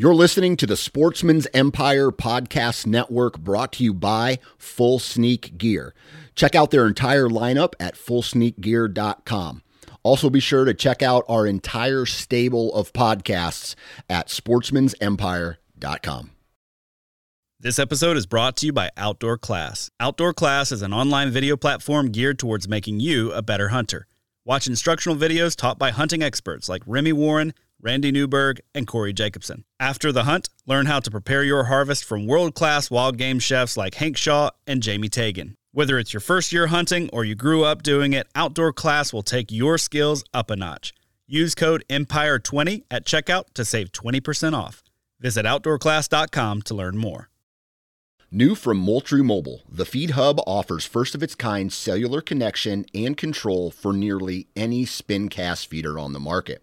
You're listening to the Sportsman's Empire Podcast Network brought to you by Full Sneak Gear. Check out their entire lineup at fullsneakgear.com. Also, be sure to check out our entire stable of podcasts at sportsmansempire.com. This episode is brought to you by Outdoor Class. Outdoor Class is an online video platform geared towards making you a better hunter. Watch instructional videos taught by hunting experts like Remy Warren Randy Newberg, and Corey Jacobson. After the hunt, learn how to prepare your harvest from world class wild game chefs like Hank Shaw and Jamie Tagan. Whether it's your first year hunting or you grew up doing it, Outdoor Class will take your skills up a notch. Use code EMPIRE20 at checkout to save 20% off. Visit outdoorclass.com to learn more. New from Moultrie Mobile, the Feed Hub offers first of its kind cellular connection and control for nearly any spin cast feeder on the market.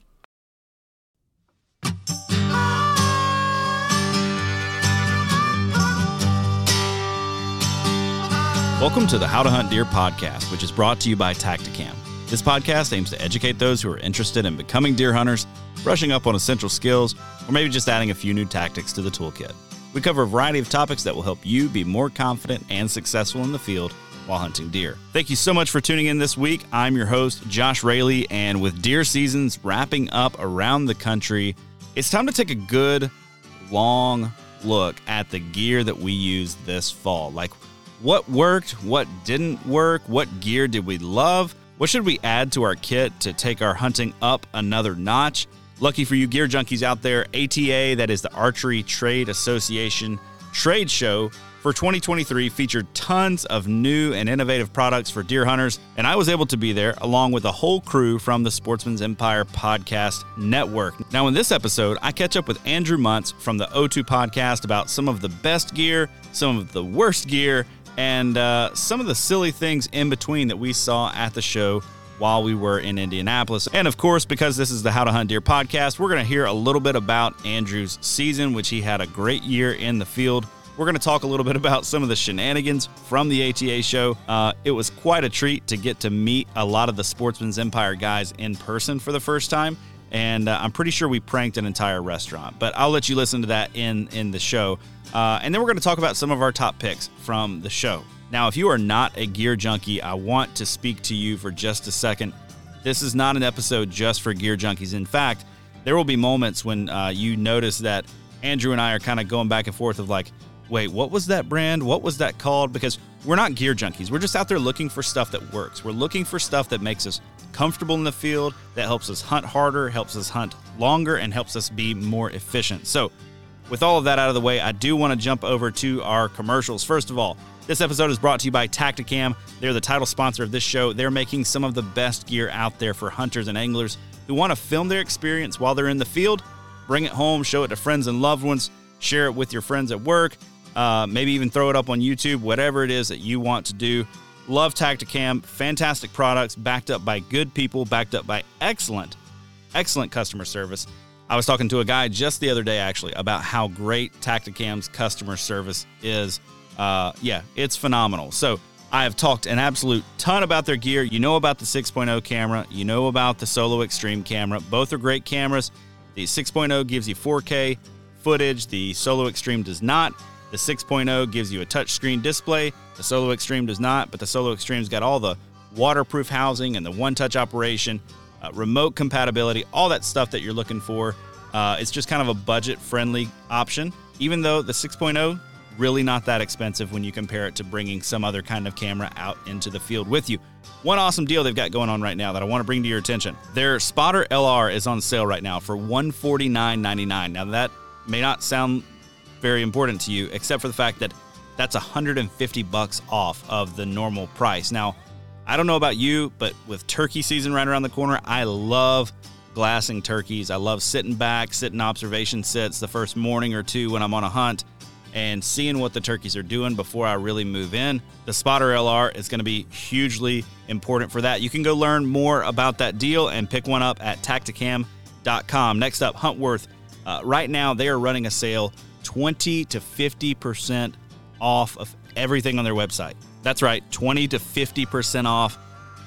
Welcome to the How to Hunt Deer podcast, which is brought to you by Tactacam. This podcast aims to educate those who are interested in becoming deer hunters, brushing up on essential skills, or maybe just adding a few new tactics to the toolkit. We cover a variety of topics that will help you be more confident and successful in the field while hunting deer. Thank you so much for tuning in this week. I'm your host, Josh Raley, and with deer seasons wrapping up around the country, it's time to take a good, long look at the gear that we use this fall. Like, what worked? What didn't work? What gear did we love? What should we add to our kit to take our hunting up another notch? Lucky for you gear junkies out there, ATA, that is the Archery Trade Association trade show for 2023 featured tons of new and innovative products for deer hunters, and I was able to be there along with a whole crew from the Sportsman's Empire Podcast Network. Now, in this episode, I catch up with Andrew Muntz from the O2 podcast about some of the best gear, some of the worst gear, and uh, some of the silly things in between that we saw at the show while we were in Indianapolis. And of course, because this is the How to Hunt Deer podcast, we're going to hear a little bit about Andrew's season, which he had a great year in the field. We're going to talk a little bit about some of the shenanigans from the ATA show. Uh, it was quite a treat to get to meet a lot of the Sportsman's Empire guys in person for the first time. And uh, I'm pretty sure we pranked an entire restaurant, but I'll let you listen to that in, in the show. Uh, and then we're going to talk about some of our top picks from the show. Now, if you are not a gear junkie, I want to speak to you for just a second. This is not an episode just for gear junkies. In fact, there will be moments when uh, you notice that Andrew and I are kind of going back and forth of like, wait, what was that brand? What was that called? Because we're not gear junkies. We're just out there looking for stuff that works. We're looking for stuff that makes us comfortable in the field, that helps us hunt harder, helps us hunt longer, and helps us be more efficient. So, with all of that out of the way, I do want to jump over to our commercials. First of all, this episode is brought to you by Tactacam. They're the title sponsor of this show. They're making some of the best gear out there for hunters and anglers who want to film their experience while they're in the field, bring it home, show it to friends and loved ones, share it with your friends at work, uh, maybe even throw it up on YouTube, whatever it is that you want to do. Love Tactacam, Fantastic products backed up by good people, backed up by excellent, excellent customer service. I was talking to a guy just the other day actually about how great Tactacam's customer service is. Uh, yeah, it's phenomenal. So I have talked an absolute ton about their gear. You know about the 6.0 camera, you know about the Solo Extreme camera. Both are great cameras. The 6.0 gives you 4K footage, the Solo Extreme does not. The 6.0 gives you a touchscreen display, the Solo Extreme does not, but the Solo Extreme's got all the waterproof housing and the one touch operation uh, remote compatibility, all that stuff that you're looking for. Uh, it's just kind of a budget friendly option, even though the 6.0 really not that expensive when you compare it to bringing some other kind of camera out into the field with you. One awesome deal they've got going on right now that I want to bring to your attention. Their Spotter LR is on sale right now for $149.99. Now that may not sound very important to you except for the fact that that's 150 bucks off of the normal price. Now, I don't know about you, but with turkey season right around the corner, I love glassing turkeys. I love sitting back, sitting observation sits the first morning or two when I'm on a hunt. and seeing what the turkeys are doing before I really move in. The spotter LR is going to be hugely important for that. You can go learn more about that deal and pick one up at tactacam.com. Next up, Huntworth. Uh, right now, they are running a sale 20 to 50% off of everything on their website. That's right, 20 to 50% off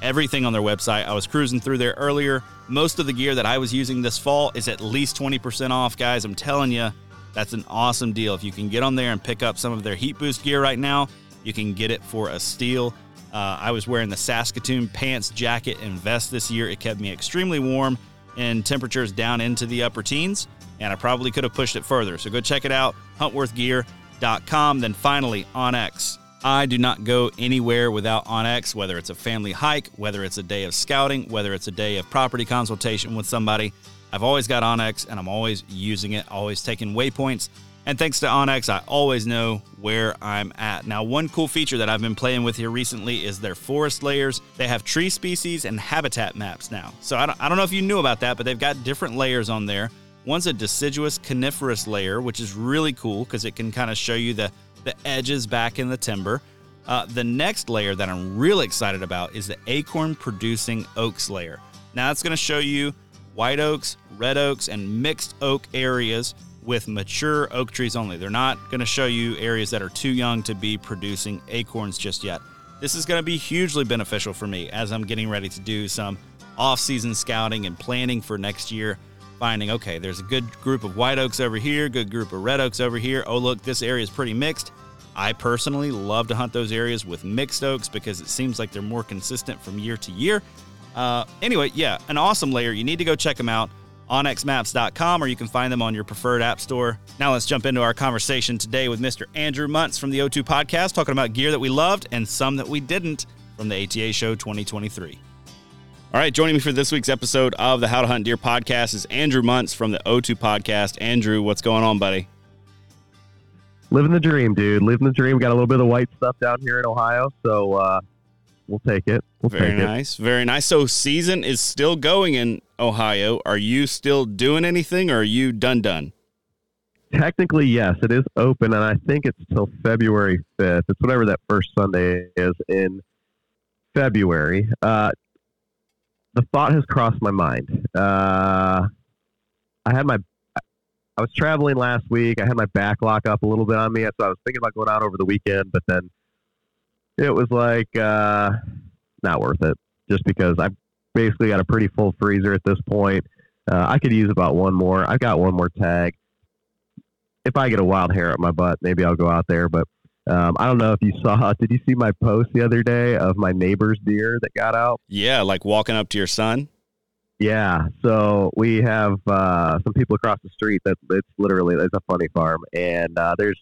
everything on their website. I was cruising through there earlier. Most of the gear that I was using this fall is at least 20% off, guys. I'm telling you, that's an awesome deal. If you can get on there and pick up some of their heat boost gear right now, you can get it for a steal. Uh, I was wearing the Saskatoon pants, jacket, and vest this year. It kept me extremely warm and temperatures down into the upper teens, and I probably could have pushed it further. So go check it out, huntworthgear.com. Then finally, onX. I do not go anywhere without onX, whether it's a family hike, whether it's a day of scouting, whether it's a day of property consultation with somebody. I've always got onX and I'm always using it, always taking waypoints. And thanks to onX, I always know where I'm at. Now, one cool feature that I've been playing with here recently is their forest layers. They have tree species and habitat maps now. So I don't, I don't know if you knew about that, but they've got different layers on there. One's a deciduous coniferous layer, which is really cool because it can kind of show you the the edges back in the timber. Uh, the next layer that I'm really excited about is the acorn producing oaks layer. Now, that's going to show you white oaks, red oaks, and mixed oak areas with mature oak trees only. They're not going to show you areas that are too young to be producing acorns just yet. This is going to be hugely beneficial for me as I'm getting ready to do some off season scouting and planning for next year. Finding, okay, there's a good group of white oaks over here, good group of red oaks over here. Oh, look, this area is pretty mixed. I personally love to hunt those areas with mixed oaks because it seems like they're more consistent from year to year. Uh, anyway, yeah, an awesome layer. You need to go check them out onxmaps.com or you can find them on your preferred app store. Now let's jump into our conversation today with Mr. Andrew Muntz from the O2 podcast, talking about gear that we loved and some that we didn't from the ATA show 2023. All right, joining me for this week's episode of the How to Hunt Deer podcast is Andrew Muntz from the O2 podcast. Andrew, what's going on, buddy? living the dream, dude. Living the dream. We got a little bit of white stuff down here in Ohio, so uh, we'll take it. We'll very take nice, it. very nice. So season is still going in Ohio. Are you still doing anything, or are you done done? Technically, yes, it is open, and I think it's till February fifth. It's whatever that first Sunday is in February. Uh, the thought has crossed my mind. Uh, I had my I was traveling last week. I had my back lock up a little bit on me, so I was thinking about going out over the weekend, but then it was like uh, not worth it, just because I've basically got a pretty full freezer at this point. Uh, I could use about one more. I've got one more tag. If I get a wild hair up my butt, maybe I'll go out there. But um, I don't know if you saw. Did you see my post the other day of my neighbor's deer that got out? Yeah, like walking up to your son. Yeah, so we have uh, some people across the street that it's literally it's a funny farm, and uh, there's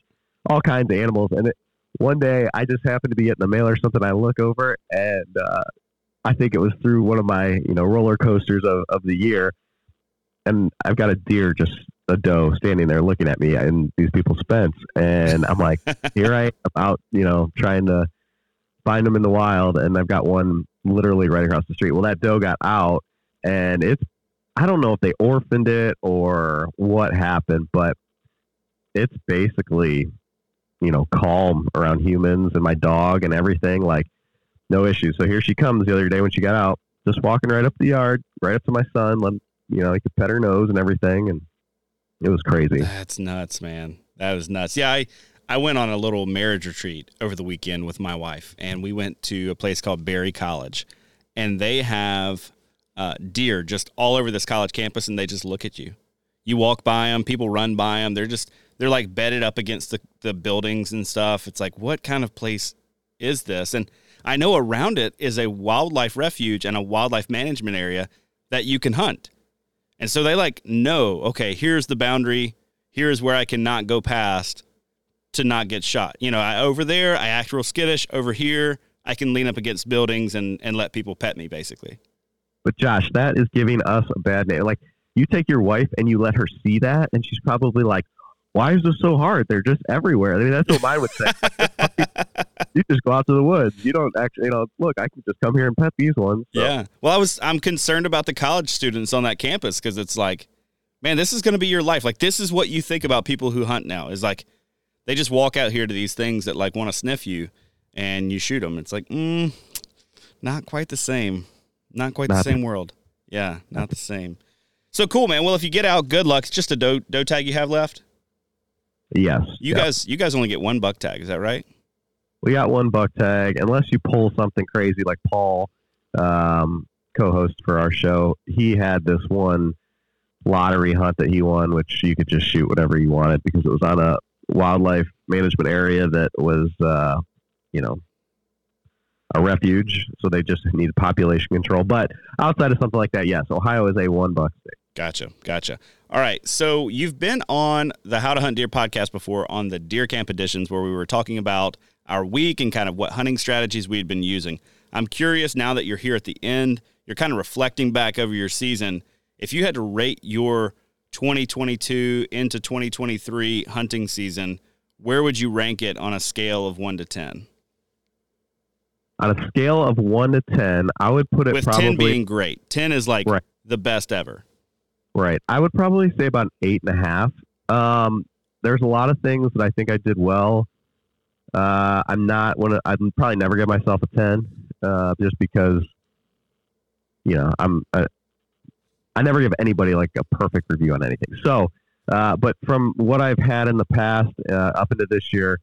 all kinds of animals. And it, one day I just happened to be getting the mail or something. I look over, and uh, I think it was through one of my you know roller coasters of, of the year, and I've got a deer just a doe standing there looking at me in these people's fence, and I'm like, here I am out, you know, trying to find them in the wild, and I've got one literally right across the street. Well, that doe got out and it's I don't know if they orphaned it or what happened, but it's basically you know calm around humans and my dog and everything like no issues. So here she comes the other day when she got out, just walking right up the yard, right up to my son, let you know, he could pet her nose and everything, and it was crazy. That's nuts, man. That was nuts. Yeah, I I went on a little marriage retreat over the weekend with my wife, and we went to a place called Berry College, and they have uh, deer just all over this college campus, and they just look at you. You walk by them, people run by them. They're just they're like bedded up against the, the buildings and stuff. It's like, what kind of place is this? And I know around it is a wildlife refuge and a wildlife management area that you can hunt. And so they like know, okay, here's the boundary. Here's where I cannot go past to not get shot. You know, I, over there, I act real skittish. Over here, I can lean up against buildings and, and let people pet me, basically. But Josh, that is giving us a bad name. Like you take your wife and you let her see that, and she's probably like, "Why is this so hard? They're just everywhere." I mean, that's what mine would say. you just go out to the woods. You don't actually, you know, look, I can just come here and pet these ones. So. Yeah. Well, I was, I'm concerned about the college students on that campus because it's like, man, this is going to be your life. Like, this is what you think about people who hunt now is like, they just walk out here to these things that like want to sniff you, and you shoot them. It's like, mm, not quite the same. Not quite not the same world. Yeah, not the same. So cool, man. Well, if you get out, good luck. It's just a doe, doe tag you have left. Yes. You guys, you guys only get one buck tag. Is that right? We got one buck tag, unless you pull something crazy like Paul, um, co-host for our show. He had this one lottery hunt that he won, which you could just shoot whatever you wanted because it was on a wildlife management area that was, uh, you know, a refuge. So they just needed population control. But outside of something like that, yes, Ohio is a one buck state. Gotcha. Gotcha. All right. So you've been on the How to Hunt Deer podcast before on the Deer Camp editions where we were talking about our week and kind of what hunting strategies we'd been using. I'm curious now that you're here at the end, you're kind of reflecting back over your season. If you had to rate your 2022 into 2023 hunting season, where would you rank it on a scale of 1 to 10? On a scale of 1 to 10, I would put it With probably 10 being great. 10 is like right. the best ever. Right. I would probably say about eight and a half. Um, there's a lot of things that I think I did well. Uh, I'm not one. I'm probably never give myself a ten, uh, just because, you know, I'm. I, I never give anybody like a perfect review on anything. So, uh, but from what I've had in the past uh, up into this year,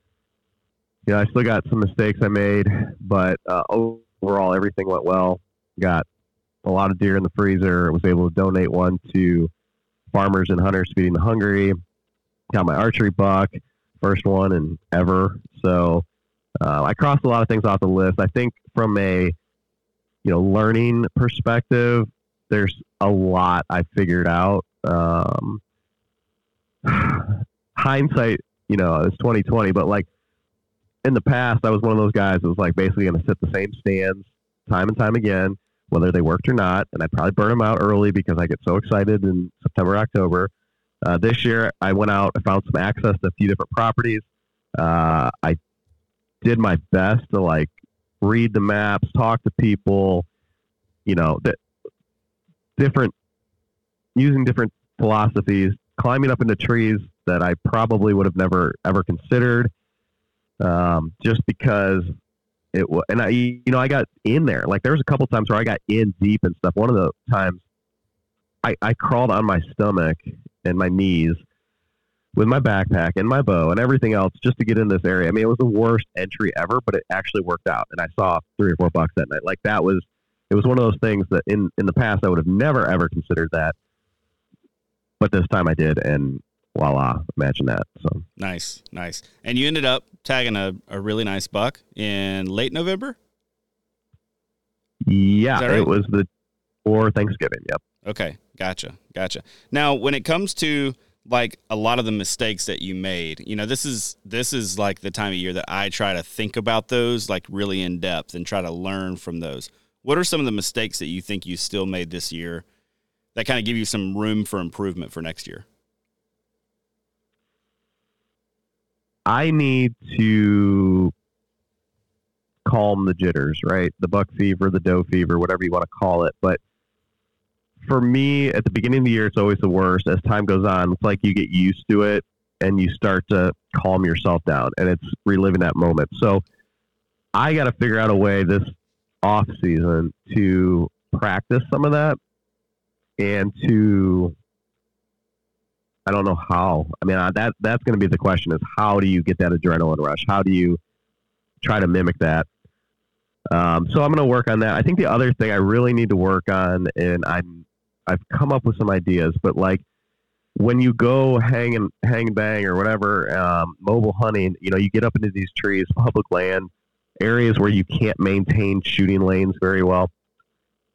you know, I still got some mistakes I made, but uh, overall everything went well. Got a lot of deer in the freezer. Was able to donate one to farmers and hunters feeding the hungry. Got my archery buck, first one and ever. So uh, I crossed a lot of things off the list. I think from a you know learning perspective, there's a lot I figured out. Um, hindsight, you know, it's 2020, but like in the past, I was one of those guys that was like basically going to sit the same stands time and time again whether they worked or not. And I probably burn them out early because I get so excited in September, October. Uh, this year, I went out, I found some access to a few different properties. Uh, I did my best to like read the maps, talk to people, you know, that different, using different philosophies, climbing up into trees that I probably would have never ever considered, um, just because it was, and I you know I got in there like there was a couple times where I got in deep and stuff. One of the times I, I crawled on my stomach and my knees with my backpack and my bow and everything else just to get in this area. I mean, it was the worst entry ever, but it actually worked out, and I saw three or four bucks that night. Like that was it was one of those things that in in the past I would have never ever considered that, but this time I did, and voila, imagine that. So nice, nice. And you ended up tagging a, a really nice buck in late November. Yeah, right? it was the for Thanksgiving. Yep. Okay, gotcha, gotcha. Now, when it comes to like a lot of the mistakes that you made, you know, this is this is like the time of year that I try to think about those like really in depth and try to learn from those. What are some of the mistakes that you think you still made this year that kind of give you some room for improvement for next year? I need to calm the jitters, right? The buck fever, the doe fever, whatever you want to call it. But for me, at the beginning of the year, it's always the worst. As time goes on, it's like you get used to it and you start to calm yourself down, and it's reliving that moment. So I got to figure out a way this off season to practice some of that and to I don't know how. I mean, uh, that that's going to be the question: is how do you get that adrenaline rush? How do you try to mimic that? Um, so I'm going to work on that. I think the other thing I really need to work on, and I'm I've come up with some ideas, but like when you go hang and hang bang or whatever um, mobile hunting, you know, you get up into these trees, public land, areas where you can't maintain shooting lanes very well.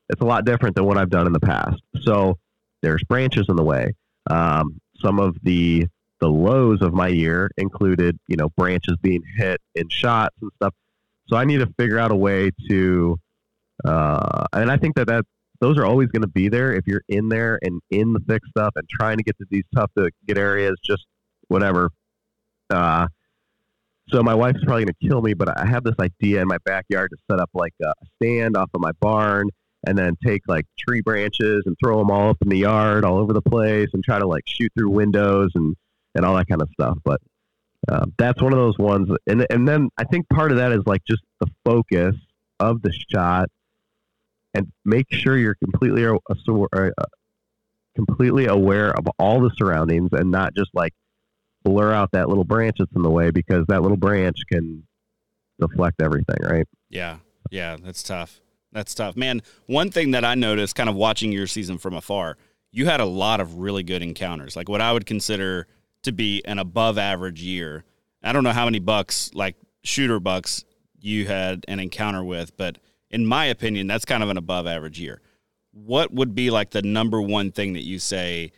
It's a lot different than what I've done in the past. So there's branches in the way. Um, some of the the lows of my year included, you know, branches being hit in shots and stuff. So I need to figure out a way to, uh, and I think that that those are always going to be there if you're in there and in the thick stuff and trying to get to these tough to get areas, just whatever. Uh, so my wife's probably going to kill me, but I have this idea in my backyard to set up like a stand off of my barn and then take like tree branches and throw them all up in the yard all over the place and try to like shoot through windows and and all that kind of stuff but uh, that's one of those ones. And and then I think part of that is like just the focus of the shot, and make sure you're completely uh, uh, completely aware of all the surroundings and not just like blur out that little branch that's in the way because that little branch can deflect everything, right? Yeah, yeah, that's tough. That's tough, man. One thing that I noticed, kind of watching your season from afar, you had a lot of really good encounters, like what I would consider to be an above average year. I don't know how many bucks, like shooter bucks, you had an encounter with, but in my opinion, that's kind of an above average year. What would be like the number one thing that you say,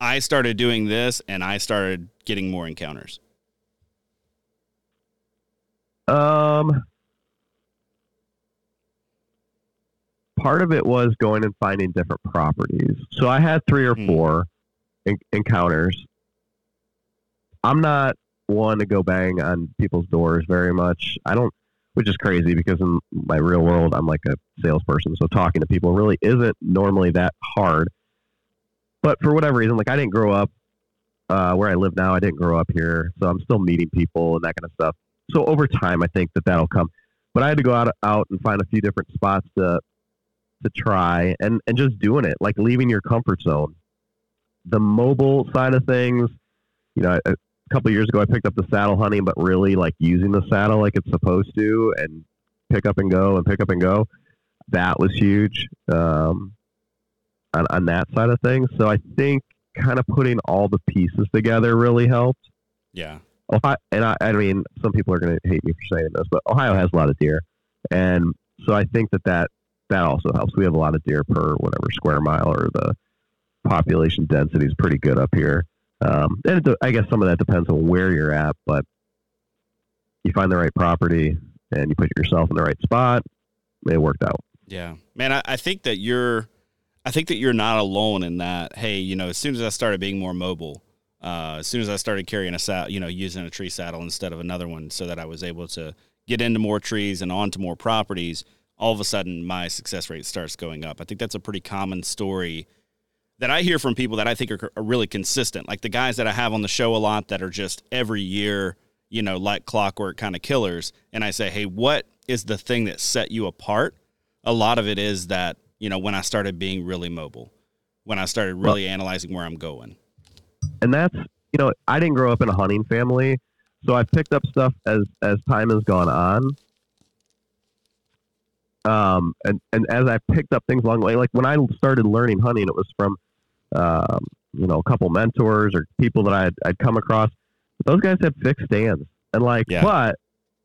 I started doing this and I started getting more encounters? Um, part of it was going and finding different properties. So I had three or hmm. four en- encounters. I'm not one to go bang on people's doors very much. I don't, which is crazy because in my real world, I'm like a salesperson. So talking to people really isn't normally that hard. But for whatever reason, like I didn't grow up uh, where I live now. I didn't grow up here. So I'm still meeting people and that kind of stuff. So over time, I think that that'll come. But I had to go out, out and find a few different spots to to try and, and just doing it, like leaving your comfort zone. The mobile side of things, you know, a couple years ago I picked up the saddle hunting, but really like using the saddle like it's supposed to and pick up and go and pick up and go. That was huge um, on, on that side of things. So I think kind of putting all the pieces together really helped. Yeah. Ohio, and I, I mean, some people are going to hate me for saying this, but Ohio has a lot of deer, and so I think that that that also helps. We have a lot of deer per whatever square mile, or the population density is pretty good up here. Um, and it, I guess some of that depends on where you're at, but you find the right property and you put yourself in the right spot, it worked out. Yeah, man, I, I think that you're, I think that you're not alone in that. Hey, you know, as soon as I started being more mobile, uh, as soon as I started carrying a saddle, you know, using a tree saddle instead of another one, so that I was able to get into more trees and onto more properties all of a sudden my success rate starts going up. I think that's a pretty common story that I hear from people that I think are, are, really consistent. Like the guys that I have on the show a lot that are just every year, you know, like clockwork kind of killers. And I say, hey, what is the thing that set you apart? A lot of it is that, you know, when I started being really mobile, when I started really well, analyzing where I'm going. And that's, you know, I didn't grow up in a hunting family. So I picked up stuff as as time has gone on um, and, and as I picked up things along the way, like when I started learning hunting, it was from, um, you know, a couple mentors or people that I'd, I'd come across. Those guys had fixed stands. And like, yeah. but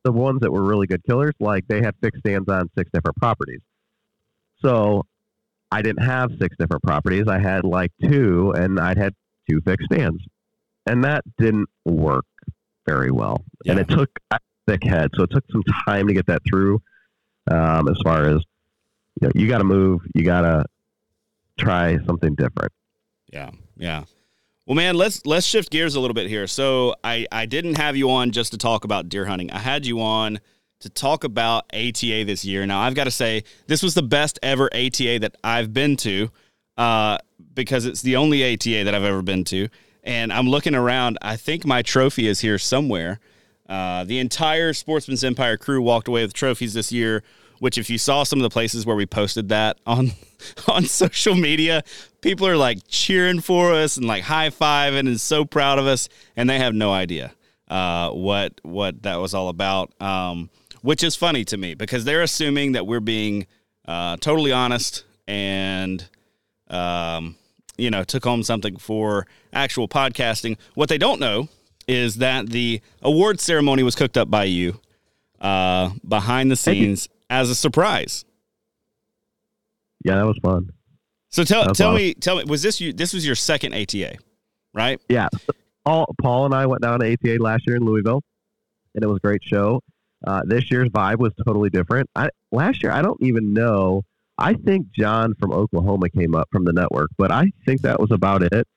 the ones that were really good killers, like they had fixed stands on six different properties. So I didn't have six different properties. I had like two, and I'd had two fixed stands. And that didn't work very well. Yeah. And it took a thick head. So it took some time to get that through um, as far as you know, you got to move, you got to try something different. Yeah, yeah. Well, man, let's let's shift gears a little bit here. So I I didn't have you on just to talk about deer hunting. I had you on to talk about ATA this year. Now I've got to say this was the best ever ATA that I've been to, uh, because it's the only ATA that I've ever been to. And I'm looking around. I think my trophy is here somewhere. Uh, the entire Sportsman's Empire crew walked away with trophies this year. Which, if you saw some of the places where we posted that on on social media, people are like cheering for us and like high fiving and so proud of us, and they have no idea uh, what what that was all about. Um, which is funny to me because they're assuming that we're being uh, totally honest and um, you know took home something for actual podcasting. What they don't know is that the award ceremony was cooked up by you uh, behind the scenes as a surprise. Yeah, that was fun. So tell tell me tell me was this you this was your second ATA, right? Yeah. Paul Paul and I went down to ATA last year in Louisville, and it was a great show. Uh, this year's vibe was totally different. I, last year, I don't even know. I think John from Oklahoma came up from the network, but I think that was about it.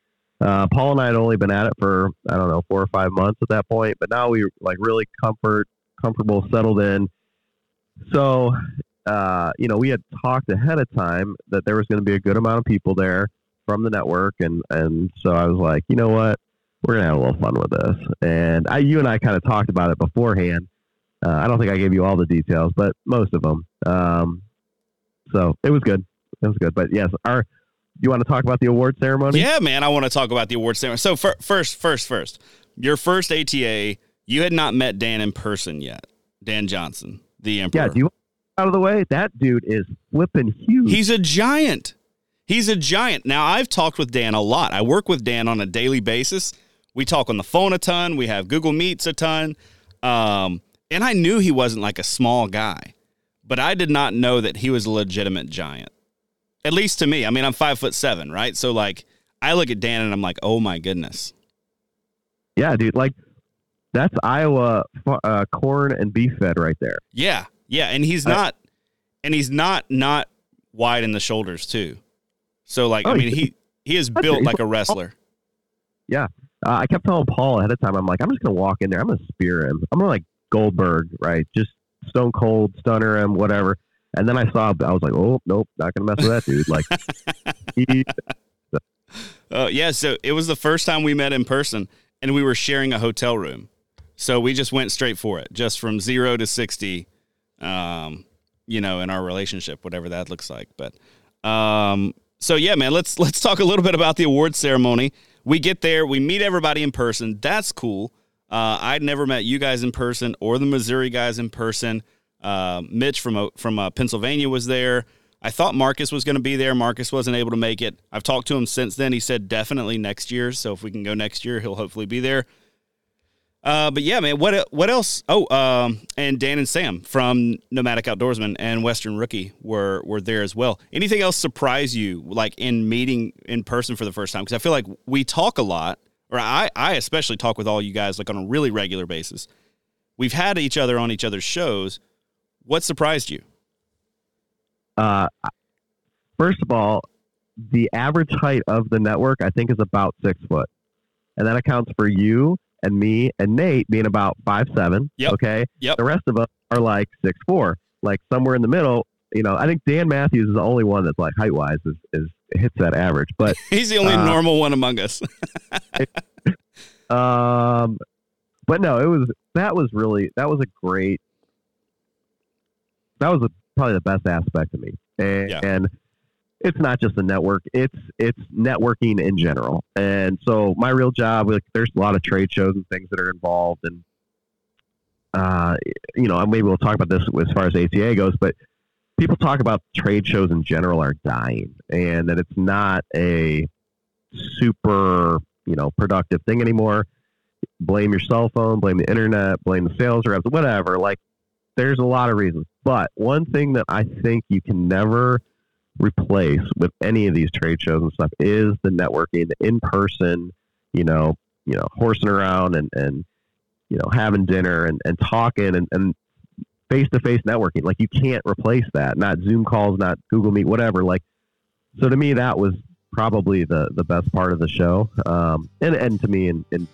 Uh, Paul and I had only been at it for I don't know four or five months at that point, but now we like really comfort, comfortable, settled in. So, uh, you know, we had talked ahead of time that there was going to be a good amount of people there from the network, and and so I was like, you know what, we're gonna have a little fun with this. And I, you and I kind of talked about it beforehand. Uh, I don't think I gave you all the details, but most of them. Um, so it was good. It was good. But yes, our you want to talk about the award ceremony? Yeah, man, I want to talk about the award ceremony. So for, first, first, first, your first ATA, you had not met Dan in person yet. Dan Johnson, the Emperor. Yeah. Do you out of the way? That dude is flipping huge. He's a giant. He's a giant. Now, I've talked with Dan a lot. I work with Dan on a daily basis. We talk on the phone a ton. We have Google Meets a ton. Um, and I knew he wasn't like a small guy, but I did not know that he was a legitimate giant. At least to me. I mean, I'm five foot seven, right? So like, I look at Dan and I'm like, oh my goodness. Yeah, dude. Like, that's Iowa uh, corn and beef fed right there. Yeah, yeah, and he's not, and he's not not wide in the shoulders too. So like, oh, I mean, he he is built like a wrestler. Yeah, uh, I kept telling Paul ahead of time. I'm like, I'm just gonna walk in there. I'm gonna spear him. I'm gonna like Goldberg, right? Just stone cold stunner him, whatever. And then I saw, I was like, oh nope, not gonna mess with that dude. Like, he, oh yeah. So it was the first time we met in person, and we were sharing a hotel room. So we just went straight for it, just from zero to sixty. Um, you know, in our relationship, whatever that looks like. But um, so yeah, man, let's let's talk a little bit about the award ceremony. We get there, we meet everybody in person. That's cool. Uh, I'd never met you guys in person or the Missouri guys in person. Uh, Mitch from uh, from uh, Pennsylvania was there. I thought Marcus was going to be there. Marcus wasn't able to make it. I've talked to him since then. He said definitely next year. So if we can go next year, he'll hopefully be there. Uh, but yeah, man, what what else? Oh, um, and Dan and Sam from Nomadic Outdoorsman and Western Rookie were were there as well. Anything else surprise you, like in meeting in person for the first time? Because I feel like we talk a lot, or I I especially talk with all you guys like on a really regular basis. We've had each other on each other's shows. What surprised you? Uh, first of all, the average height of the network I think is about six foot, and that accounts for you and me and Nate being about five seven. Yep. Okay. Yep. The rest of us are like six four, like somewhere in the middle. You know, I think Dan Matthews is the only one that's like height wise is, is hits that average, but he's the only uh, normal one among us. um, but no, it was that was really that was a great. That was a, probably the best aspect of me, and, yeah. and it's not just a network it's it's networking in general. And so my real job like there's a lot of trade shows and things that are involved and uh, you know maybe we'll talk about this as far as ata goes but people talk about trade shows in general are dying and that it's not a super you know productive thing anymore. Blame your cell phone blame the internet blame the sales reps whatever like there's a lot of reasons but one thing that i think you can never replace with any of these trade shows and stuff is the networking, the in person, you know, you know, horsing around and, and you know, having dinner and, and talking and, and face to face networking. Like you can't replace that. Not Zoom calls, not Google Meet, whatever. Like so to me that was probably the, the best part of the show. Um, and, and to me and, and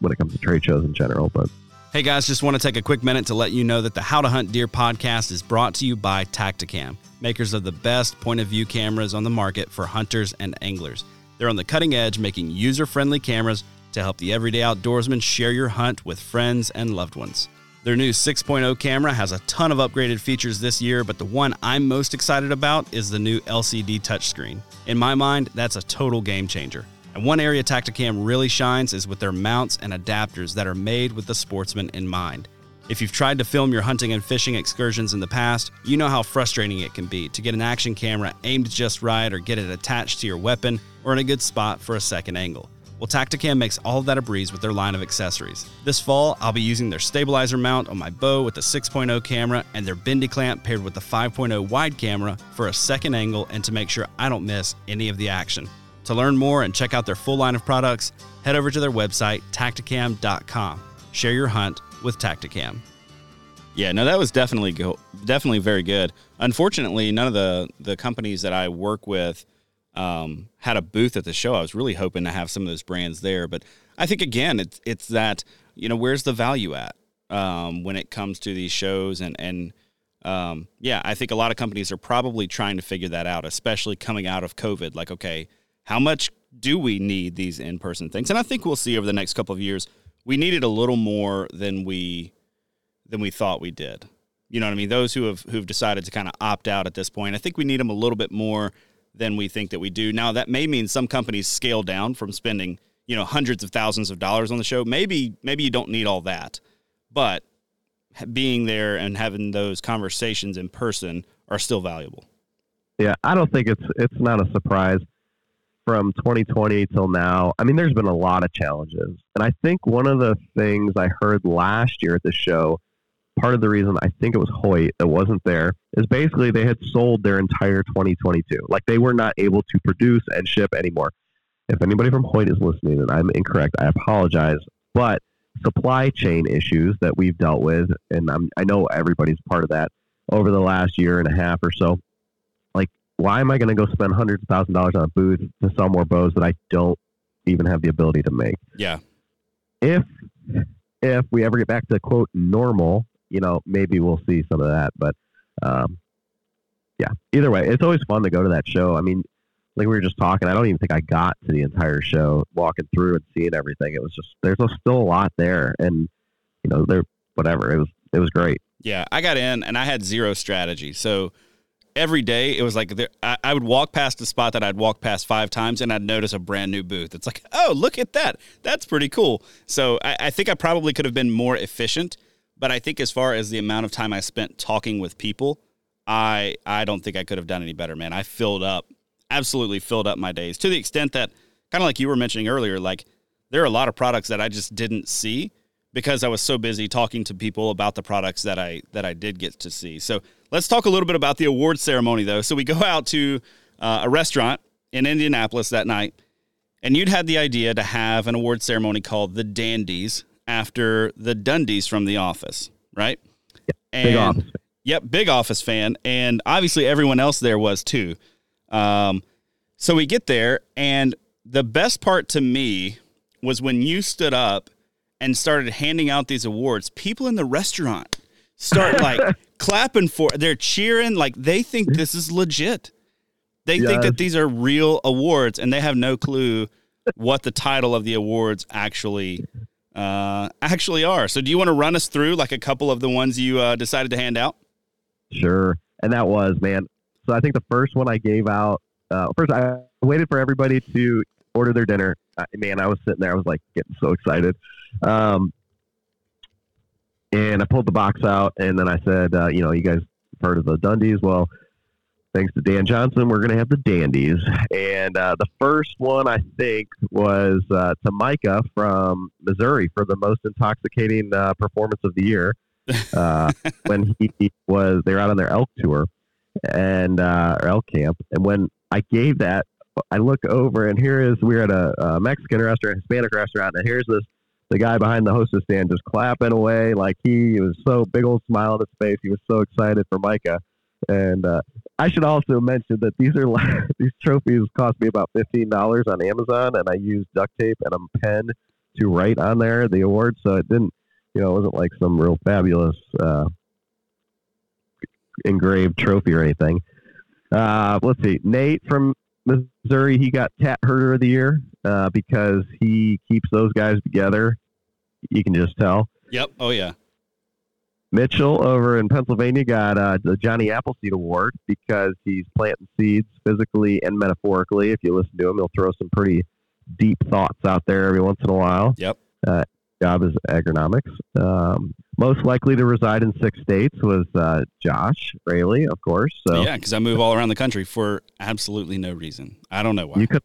when it comes to trade shows in general, but Hey guys, just want to take a quick minute to let you know that the How to Hunt Deer podcast is brought to you by Tactacam makers of the best point of view cameras on the market for hunters and anglers. They're on the cutting edge, making user friendly cameras to help the everyday outdoorsman share your hunt with friends and loved ones. Their new 6.0 camera has a ton of upgraded features this year, but the one I'm most excited about is the new LCD touchscreen. In my mind, that's a total game changer. And one area Tactacam really shines is with their mounts and adapters that are made with the sportsman in mind. If you've tried to film your hunting and fishing excursions in the past, you know how frustrating it can be to get an action camera aimed just right or get it attached to your weapon or in a good spot for a second angle. Well, Tactacam makes all of that a breeze with their line of accessories. This fall, I'll be using their stabilizer mount on my bow with the 6.0 camera and their bendy clamp paired with the 5.0 wide camera for a second angle and to make sure I don't miss any of the action. To learn more and check out their full line of products, head over to their website, tactacam.com. Share your hunt with Tactacam. Yeah, no, that was definitely go- definitely very good. Unfortunately, none of the the companies that I work with um, had a booth at the show. I was really hoping to have some of those brands there, but I think again, it's it's that you know where's the value at um, when it comes to these shows and and um, yeah, I think a lot of companies are probably trying to figure that out, especially coming out of COVID. Like, okay, how much do we need these in person things? And I think we'll see over the next couple of years. We needed a little more than we than we thought we did. You know what I mean? Those who have who've decided to kind of opt out at this point, I think we need them a little bit more than we think that we do. Now that may mean some companies scale down from spending, you know, hundreds of thousands of dollars on the show. Maybe maybe you don't need all that. But being there and having those conversations in person are still valuable. Yeah, I don't think it's it's not a surprise from 2020 till now. I mean, there's been a lot of challenges, and I think one of the things I heard last year at the show, part of the reason I think it was Hoyt that wasn't there, is basically they had sold their entire 2022. Like they were not able to produce and ship anymore. If anybody from Hoyt is listening and I'm incorrect, I apologize. But supply chain issues that we've dealt with, and I'm, I know everybody's part of that over the last year and a half or so. Why am I going to go spend hundreds of thousand dollars on a booth to sell more bows that I don't even have the ability to make? Yeah. If if we ever get back to quote normal, you know, maybe we'll see some of that. But um, yeah, either way, it's always fun to go to that show. I mean, like we were just talking, I don't even think I got to the entire show, walking through and seeing everything. It was just there's still a lot there, and you know, there whatever. It was it was great. Yeah, I got in and I had zero strategy, so every day it was like there, I, I, would walk past a spot that I'd walk past five times and I'd notice a brand new booth. It's like, oh, look at that. That's pretty cool. So I, I think I probably could have been more efficient, but I think as far as the amount of time I spent talking with people, I I don't think I could have done any better, man. I filled up absolutely filled up my days to the extent that, kind of like you were mentioning earlier, like there are a lot of products that I just didn't see because I was so busy talking to people about the products that I that I did get to see. So let's talk a little bit about the award ceremony, though. So we go out to uh, a restaurant in Indianapolis that night, and you'd had the idea to have an award ceremony called the Dandies after the Dundies from The Office, right? Yep, and, big office. Yep, big office fan, and obviously everyone else there was too. Um, so we get there, and the best part to me was when you stood up and started handing out these awards. People in the restaurant start like clapping for. They're cheering like they think this is legit. They yes. think that these are real awards, and they have no clue what the title of the awards actually uh, actually are. So, do you want to run us through like a couple of the ones you uh, decided to hand out? Sure. And that was man. So I think the first one I gave out, uh, first I waited for everybody to order their dinner. Man, I was sitting there, I was like getting so excited. Um, and I pulled the box out, and then I said, uh, you know, you guys heard of the Dundies? Well, thanks to Dan Johnson, we're going to have the Dandies. And uh, the first one, I think, was uh, to Micah from Missouri for the most intoxicating uh, performance of the year uh, when he was, they were out on their elk tour and uh, or elk camp. And when I gave that, I look over and here is we're at a, a Mexican restaurant, Hispanic restaurant, and here's this the guy behind the hostess stand just clapping away like he was so big old smile on his face. He was so excited for Micah. And uh, I should also mention that these are these trophies cost me about fifteen dollars on Amazon, and I used duct tape and a pen to write on there the award, so it didn't, you know, it wasn't like some real fabulous uh, engraved trophy or anything. Uh, let's see. Nate from Missouri, he got Tat Herder of the Year uh, because he keeps those guys together. You can just tell. Yep. Oh, yeah. Mitchell over in Pennsylvania got uh, the Johnny Appleseed Award because he's planting seeds physically and metaphorically. If you listen to him, he'll throw some pretty deep thoughts out there every once in a while. Yep. Uh, job is agronomics. Um, most likely to reside in six states was uh, Josh Raley, of course. So yeah, because I move all around the country for absolutely no reason. I don't know why. You could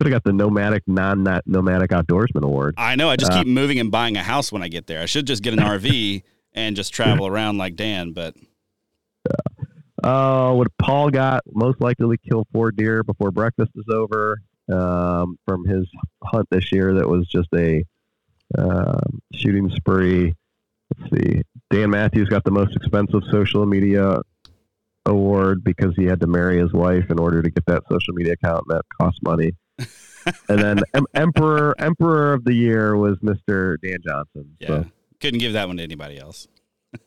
could have got the nomadic non nomadic outdoorsman award. I know. I just uh, keep moving and buying a house when I get there. I should just get an RV and just travel around like Dan. But. Uh, what Paul got most likely to kill four deer before breakfast is over um, from his hunt this year. That was just a um, shooting spree. Let's see. Dan Matthews got the most expensive social media award because he had to marry his wife in order to get that social media account, and that cost money. and then em- Emperor Emperor of the Year was Mr. Dan Johnson. Yeah, so. couldn't give that one to anybody else.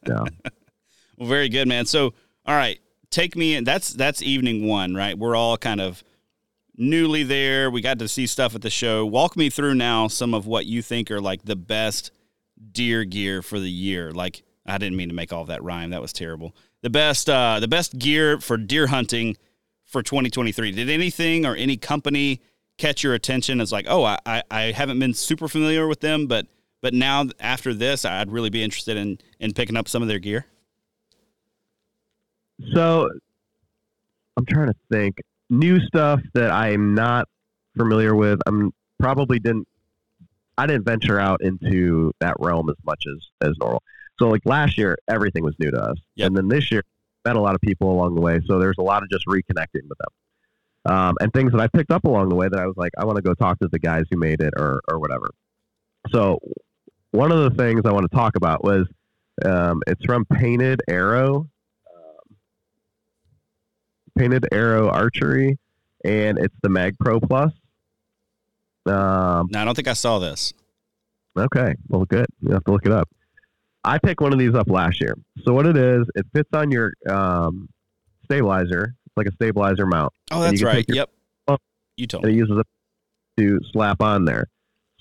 yeah. well, very good, man. So, all right, take me in. That's that's evening one, right? We're all kind of newly there. We got to see stuff at the show. Walk me through now some of what you think are like the best deer gear for the year. Like I didn't mean to make all that rhyme. That was terrible. The best uh the best gear for deer hunting for 2023. Did anything or any company catch your attention as like, oh, I, I, I haven't been super familiar with them, but but now after this, I'd really be interested in in picking up some of their gear. So I'm trying to think new stuff that I'm not familiar with. I'm probably didn't I didn't venture out into that realm as much as as normal. So like last year, everything was new to us, Yep. and then this year, met a lot of people along the way. So there's a lot of just reconnecting with them, um, and things that I picked up along the way that I was like, I want to go talk to the guys who made it or or whatever. So one of the things I want to talk about was um, it's from Painted Arrow, Painted Arrow Archery, and it's the Mag Pro Plus. Um, No, I don't think I saw this. Okay. Well, good. You have to look it up. I picked one of these up last year. So what it is, it fits on your um, stabilizer. It's like a stabilizer mount, Oh, that's right. Yep. You told and it uses it to slap on there.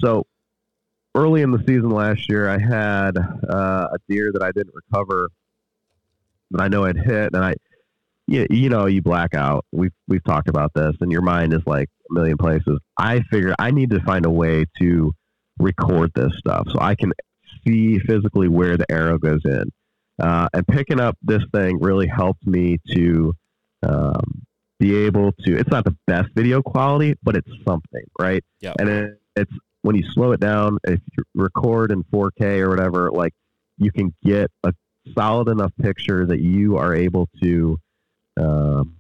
So early in the season last year, I had uh, a deer that I didn't recover, that I know I'd hit, and I, you, you know, you black out. We've we've talked about this, and your mind is like a million places. I figured I need to find a way to record this stuff so I can see physically where the arrow goes in. Uh, and picking up this thing really helped me to um, be able to. It's not the best video quality, but it's something, right? Yep. And it, it's when you slow it down, if you record in 4K or whatever, like you can get a solid enough picture that you are able to um,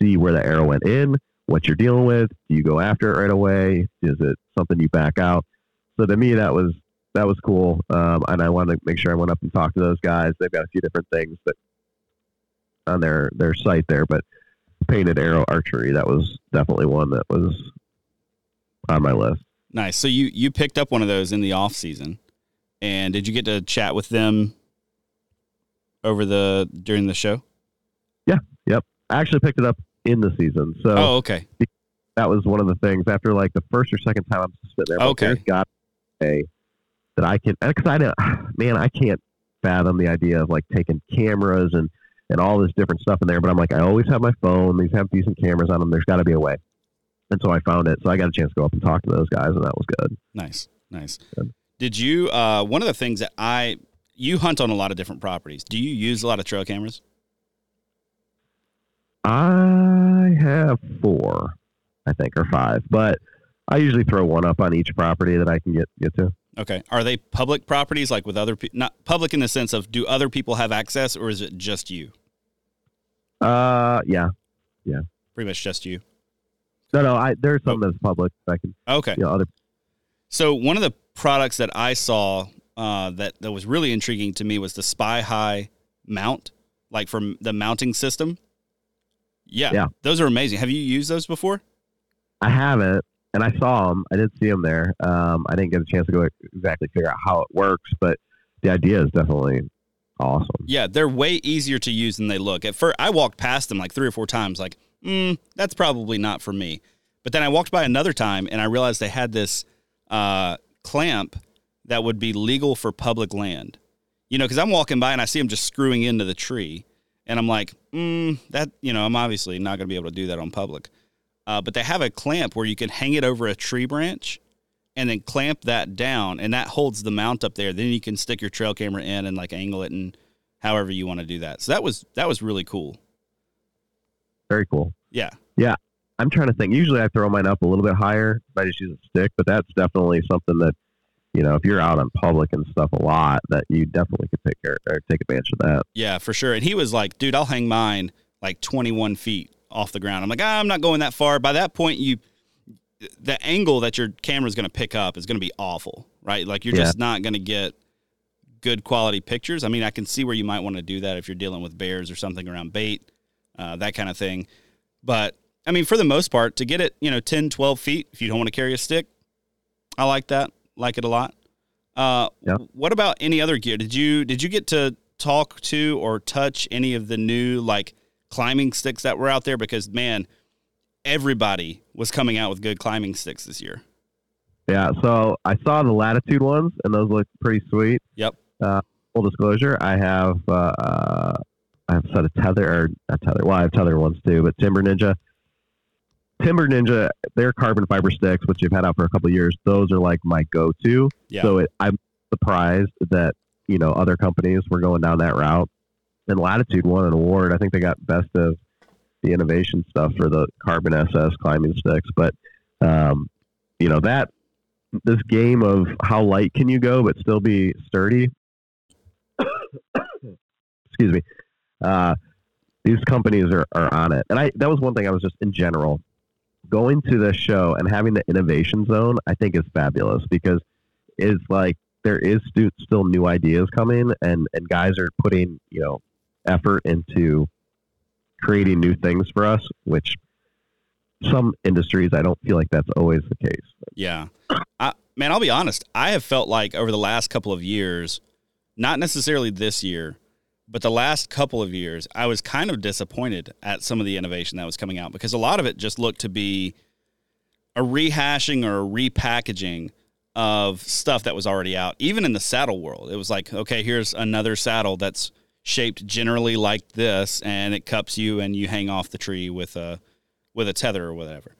see where the arrow went in, what you're dealing with. Do you go after it right away? Is it something you back out? So to me, that was that was cool, um, and I wanted to make sure I went up and talked to those guys. They've got a few different things that on their their site there, but painted arrow archery that was definitely one that was on my list. Nice. So you you picked up one of those in the off season, and did you get to chat with them over the during the show? I actually picked it up in the season, so Oh, okay. that was one of the things. After like the first or second time I'm sitting there, Okay. got a that I can because I don't, man, I can't fathom the idea of like taking cameras and and all this different stuff in there. But I'm like, I always have my phone. These have decent cameras on them. There's got to be a way. And so I found it. So I got a chance to go up and talk to those guys, and that was good. Nice, nice. Good. Did you? Uh, one of the things that I you hunt on a lot of different properties. Do you use a lot of trail cameras? I have four, I think, or five, but I usually throw one up on each property that I can get get to. Okay. Are they public properties, like with other people? Not public in the sense of do other people have access, or is it just you? Uh, yeah, yeah. Pretty much just you. no, no. I there's some that's public. that I can, Okay. you know, other. So one of the products that I saw uh, that that was really intriguing to me was the Spy High mount, like from the mounting system. Yeah, Yeah. those are amazing. Have you used those before? I haven't, and I saw them. I did see them there. Um, I didn't get a chance to go exactly figure out how it works, but the idea is definitely awesome. Yeah, they're way easier to use than they look. At first, I walked past them like three or four times, like, mm, that's probably not for me. But then I walked by another time and I realized they had this uh, clamp that would be legal for public land. You know, because I'm walking by and I see them just screwing into the tree, and I'm like, mm, that you know, I'm obviously not going to be able to do that on public. Uh, but they have a clamp where you can hang it over a tree branch and then clamp that down, and that holds the mount up there. Then you can stick your trail camera in and like angle it and however you want to do that. So that was that was really cool. Very cool. Yeah. Yeah i'm trying to think. Usually, I throw mine up a little bit higher. I just use a stick, but that's definitely something that you know, if you're out on public and stuff a lot, that you definitely could take care or take advantage of that. Yeah, for sure. And he was like, dude, I'll hang mine like 21 feet off the ground. I'm like, ah, I'm not going that far. By that point, you, the angle that your camera is going to pick up is going to be awful, right? Like you're Yeah. just not going to get good quality pictures. I mean, I can see where you might want to do that if you're dealing with bears or something around bait, uh, that kind of thing. But I mean, for the most part, to get it, you know, 10, 12 feet, if you don't want to carry a stick, I like that. Like it a lot. Uh, Yeah. What about any other gear? Did you did you get to talk to or touch any of the new like climbing sticks that were out there? Because man, everybody was coming out with good climbing sticks this year. Yeah, so I saw the latitude ones, and those look pretty sweet. Yep. Uh, full disclosure, I have uh, I have a set of tether or not tether. Well, I have tether ones too, but Timber Ninja. Timber Ninja, their carbon fiber sticks, which you've had out for a couple years, those are like my go-to. Yeah. So it, I'm surprised that you know other companies were going down that route. And Latitude won an award. I think they got best of the innovation stuff for the Carbon SS climbing sticks. But um, you know that this game of how light can you go but still be sturdy. Excuse me. Uh, these companies are, are on it, and I that was one thing I was just in general going to this show and having the innovation zone. I think is fabulous because it's like there is stu- still new ideas coming, and and guys are putting you know effort into creating new things for us, which some industries I don't feel like that's always the case. Yeah. I, man, I'll be honest. I have felt like over the last couple of years, not necessarily this year, but the last couple of years, I was kind of disappointed at some of the innovation that was coming out because a lot of it just looked to be a rehashing or a repackaging of stuff that was already out. Even in the saddle world, it was like, okay, here's another saddle that's shaped generally like this, and it cups you, and you hang off the tree with a with a tether or whatever.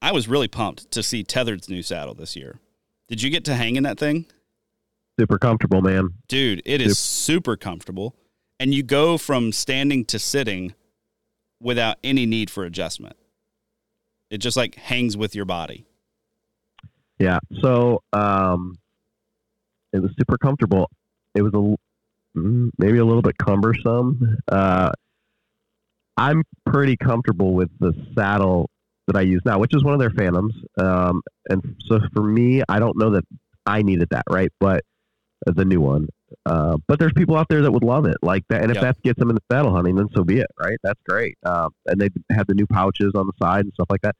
I was really pumped to see Tethrd's new saddle this year. Did you get to hang in that thing? Super comfortable, man. Dude, it is super comfortable. And you go from standing to sitting without any need for adjustment. It just like hangs with your body. Yeah. So um, it was super comfortable. It was a mm, maybe a little bit cumbersome. Uh, I'm pretty comfortable with the saddle that I use now, which is one of their Phantoms. Um, and so for me, I don't know that I needed that, right? But the new one. Uh, but there's people out there that would love it like that, and if Yep. that gets them into saddle hunting, then so be it, right? That's great. Um, and they have the new pouches on the side and stuff like that.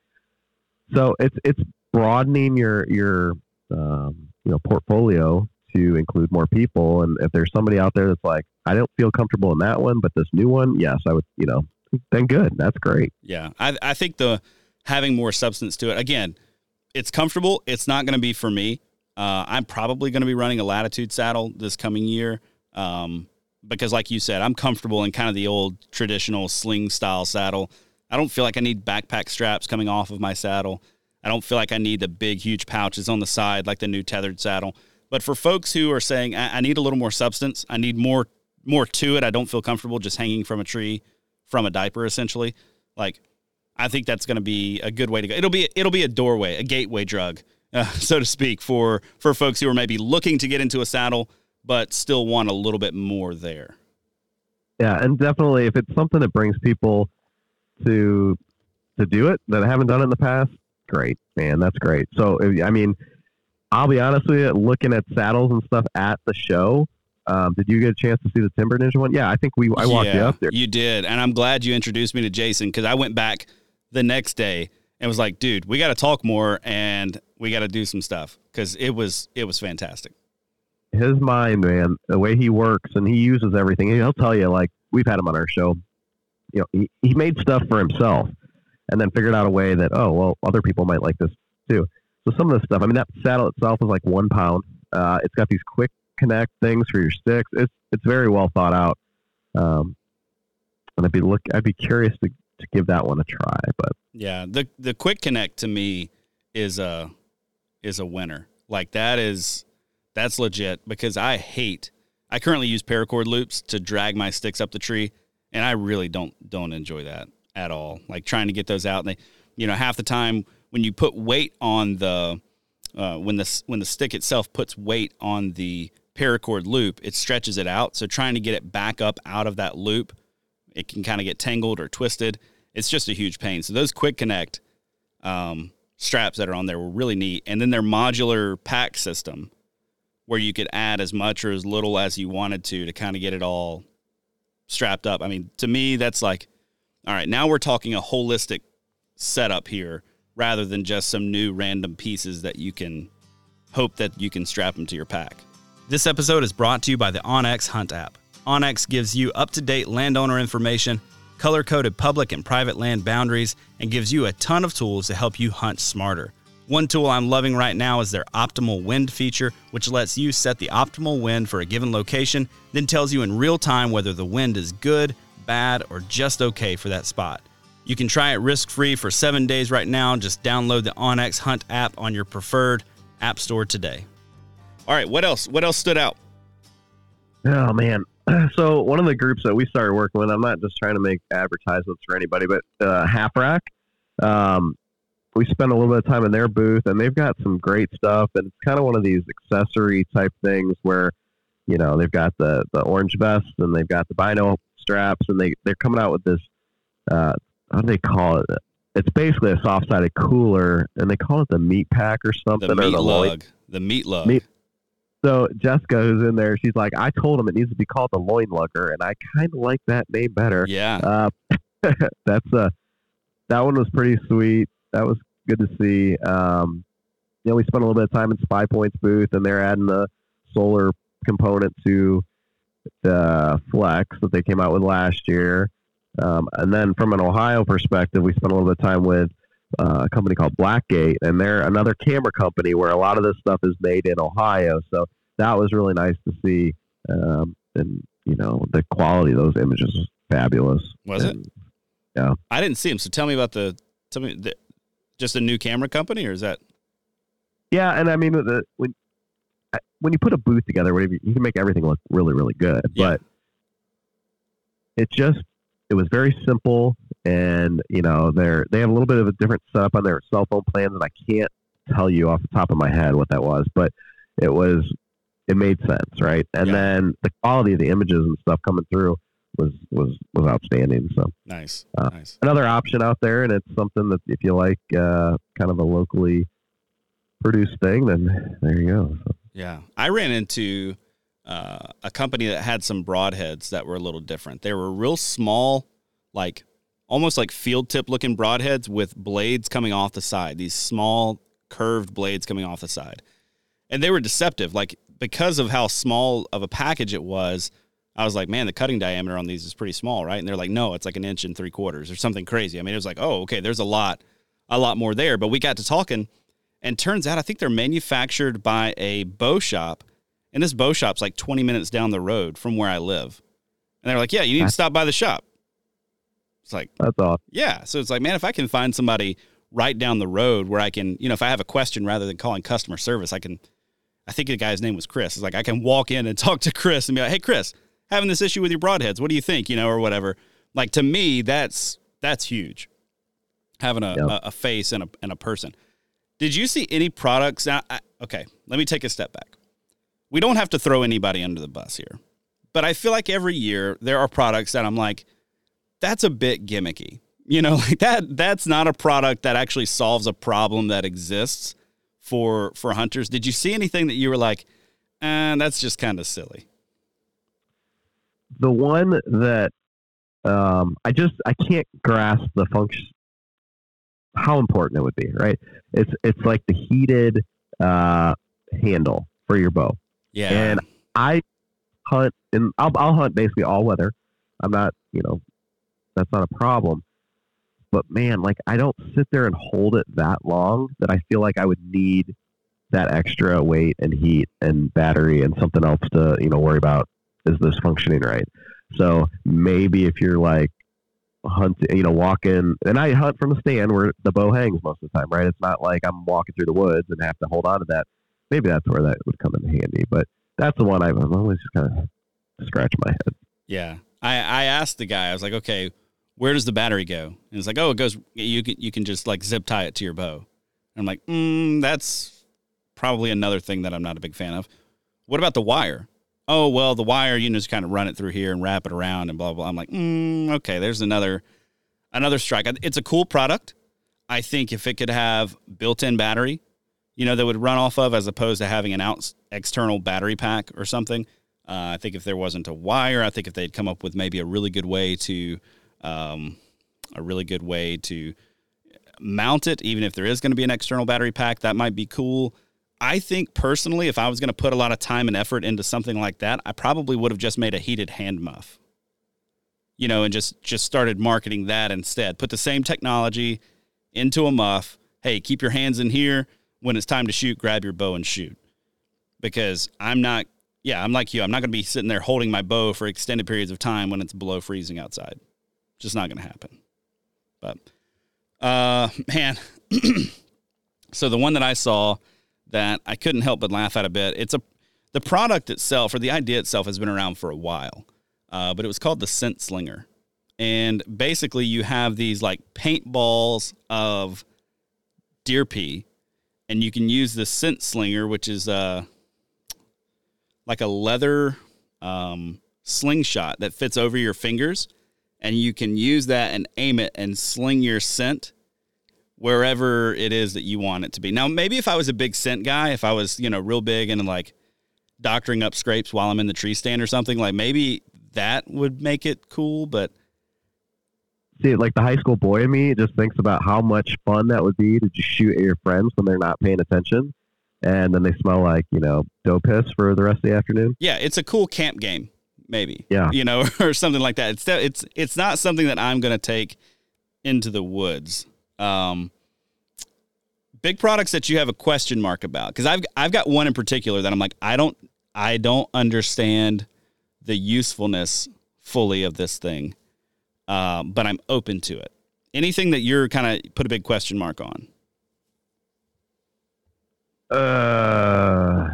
So it's it's broadening your your um, you know portfolio to include more people. And if there's somebody out there that's like, I don't feel comfortable in that one, but this new one, yes, I would. You know, then good. That's great. Yeah. I, I think the having more substance to it, again, it's comfortable. It's not going to be for me. Uh, I'm probably going to be running a Latitude saddle this coming year um, because, like you said, I'm comfortable in kind of the old traditional sling style saddle. I don't feel like I need backpack straps coming off of my saddle. I don't feel like I need the big, huge pouches on the side like the new Tethrd saddle. But for folks who are saying I, I need a little more substance, I need more more to it. I don't feel comfortable just hanging from a tree from a diaper, essentially. Like, I think that's going to be a good way to go. It'll be it'll be a doorway, a gateway drug, uh, so to speak, for for folks who are maybe looking to get into a saddle but still want a little bit more there. Yeah, and definitely if it's something that brings people to to do it that haven't done it in the past, great, man, that's great. So I mean, I'll be honest with you, looking at saddles and stuff at the show. Um, did you get a chance to see the Timber Ninja one? Yeah, I think we I walked you up there. You did, and I'm glad you introduced me to Jason because I went back the next day and was like, dude, we got to talk more and we got to do some stuff because it was it was fantastic. His mind, man, the way he works and he uses everything. He'll tell you like we've had him on our show. You know, he, he made stuff for himself and then figured out a way that oh well, other people might like this too. So some of the stuff. I mean, that saddle itself is like one pound. Uh, it's got these quick connect things for your sticks. It's it's very well thought out. Um, and I'd be look I'd be curious to, to give that one a try. But Yeah, the the quick connect to me is a is a winner. Like that is that's legit because I hate. I currently use paracord loops to drag my sticks up the tree, and I really don't don't enjoy that at all. Like trying to get those out, and they, you know, half the time when you put weight on the uh, when the when the stick itself puts weight on the paracord loop, it stretches it out. So trying to get it back up out of that loop, it can kind of get tangled or twisted. It's just a huge pain. So those quick connect um, straps that are on there were really neat, and then their modular pack system, where you could add as much or as little as you wanted to to kind of get it all strapped up. I mean, to me, that's like, all right, now we're talking a holistic setup here rather than just some new random pieces that you can hope that you can strap them to your pack. This episode is brought to you by the OnX Hunt app. OnX gives you up to date landowner information, color coded public and private land boundaries, and gives you a ton of tools to help you hunt smarter. One tool I'm loving right now is their optimal wind feature, which lets you set the optimal wind for a given location, then tells you in real time whether the wind is good, bad, or just okay for that spot. You can try it risk free for seven days right now. Just download the onX Hunt app on your preferred app store today. All right, what else? What else stood out? Oh man. So one of the groups that we started working with, I'm not just trying to make advertisements for anybody, but uh, Half Rack. Um, we spent a little bit of time in their booth, and they've got some great stuff. And it's kind of one of these accessory type things where, you know, they've got the the orange vest and they've got the bino straps, and they they're coming out with this. Uh, how do they call it? It's basically a soft sided cooler, and they call it the meat pack or something. The or meat the loin- lug. The meat lug. Meat- So Jessica, who's in there, she's like, I told him it needs to be called the loin lugger, and I kind of like that name better. Yeah. Uh, that's uh, that one was pretty sweet. That was good to see. Um, you know, we spent a little bit of time in SpyPoint's booth, and they're adding the solar component to the Flex that they came out with last year. Um, and then from an Ohio perspective, we spent a little bit of time with uh, a company called Blackgate, and they're another camera company where a lot of this stuff is made in Ohio. So that was really nice to see. Um, and you know, the quality of those images was fabulous. Was it? And I didn't see them. So tell me about the. Tell me, the, just a new camera company, or is that? Yeah, and I mean, the, when when you put a booth together, whatever, you can make everything look really, really good. Yeah. But it just it was very simple, and you know, they're they have a little bit of a different setup on their cell phone plans, and I can't tell you off the top of my head what that was, but it was it made sense, right? And Yeah. then the quality of the images and stuff coming through was was was outstanding. So Nice. Uh, nice. another option out there, and it's something that if you like uh, kind of a locally produced thing, then there you go. So, Yeah, I ran into uh, a company that had some broadheads that were a little different. They were real small, like almost like field tip looking broadheads with blades coming off the side. These small curved blades coming off the side, and they were deceptive. Like because of how small of a package it was, I was like, man, the cutting diameter on these is pretty small, right? And they're like, no, it's like an inch and three quarters or something crazy. I mean, it was like, oh, okay, there's a lot, a lot more there. But we got to talking, and turns out I think they're manufactured by a bow shop, and this bow shop's like 20 minutes down the road from where I live. And they're like, yeah, you need to stop by the shop. It's like, that's all. yeah. So it's like, man, if I can find somebody right down the road where I can, you know, if I have a question rather than calling customer service, I can. I think the guy's name was Chris. It's like I can walk in and talk to Chris and be like, "Hey, Chris, having this issue with your broadheads. What do you think?" You know, or whatever. Like to me, that's that's huge. Having a, Yep. a, a face and a and a person. Did you see any products? Now, I, okay, let me take a step back. We don't have to throw anybody under the bus here, but I feel like every year there are products that I'm like, that's a bit gimmicky. You know, like that that's not a product that actually solves a problem that exists for for hunters. Did you see anything that you were like, eh, that's just kind of silly? The one that um, I just I can't grasp the function, how important it would be. Right? It's it's like the heated uh, handle for your bow. Yeah. And I hunt and I'll, I'll hunt basically all weather. I'm not, you know, that's not a problem. But man, like I don't sit there and hold it that long that I feel like I would need that extra weight and heat and battery and something else to, you know, worry about is this functioning right? So maybe if you're like hunting, you know, walking, and I hunt from a stand where the bow hangs most of the time, right? It's not like I'm walking through the woods and have to hold on to that. Maybe that's where that would come in handy. But that's the one I've, I'm always just kind of scratching my head. Yeah. I, I asked the guy, I was like, okay, where does the battery go? And it's like, oh, it goes, you can, you can just like zip tie it to your bow. And I'm like, mm, that's probably another thing that I'm not a big fan of. What about the wire? Oh, well, the wire, you know, just kind of run it through here and wrap it around and blah, blah. I'm like, mm, okay, there's another, another strike. It's a cool product. I think if it could have built-in battery, you know, that would run off of as opposed to having an out external battery pack or something. Uh, I think if there wasn't a wire, I think if they'd come up with maybe a really good way to, um, a really good way to mount it, even if there is going to be an external battery pack, that might be cool. I think personally, if I was going to put a lot of time and effort into something like that, I probably would have just made a heated hand muff. you know, and just just started marketing that instead. Put the same technology into a muff. Hey, keep your hands in here. When it's time to shoot, grab your bow and shoot. Because I'm not, yeah, I'm like you. I'm not going to be sitting there holding my bow for extended periods of time when it's below freezing outside. Just not going to happen. But, uh, man, so the one that I saw that I couldn't help but laugh at a bit. It's a the product itself or the idea itself has been around for a while, uh, but it was called the Scent Slinger, and basically you have these like paintballs of deer pee, and you can use the Scent Slinger, which is uh like a leather um, slingshot that fits over your fingers, and you can use that and aim it and sling your scent wherever it is that you want it to be. Now, maybe if I was a big scent guy, if I was, you know, real big and like doctoring up scrapes while I'm in the tree stand or something, like maybe that would make it cool, but see like the high school boy in me just thinks about how much fun that would be to just shoot at your friends when they're not paying attention and then they smell like, you know, doe piss for the rest of the afternoon. Yeah, it's a cool camp game, maybe. Yeah. You know, or something like that. It's it's it's not something that I'm going to take into the woods. Um, big products that you have a question mark about because I've I've got one in particular that I'm like I don't I don't understand the usefulness fully of this thing, um, but I'm open to it. Anything that you're kind of put a big question mark on. Uh,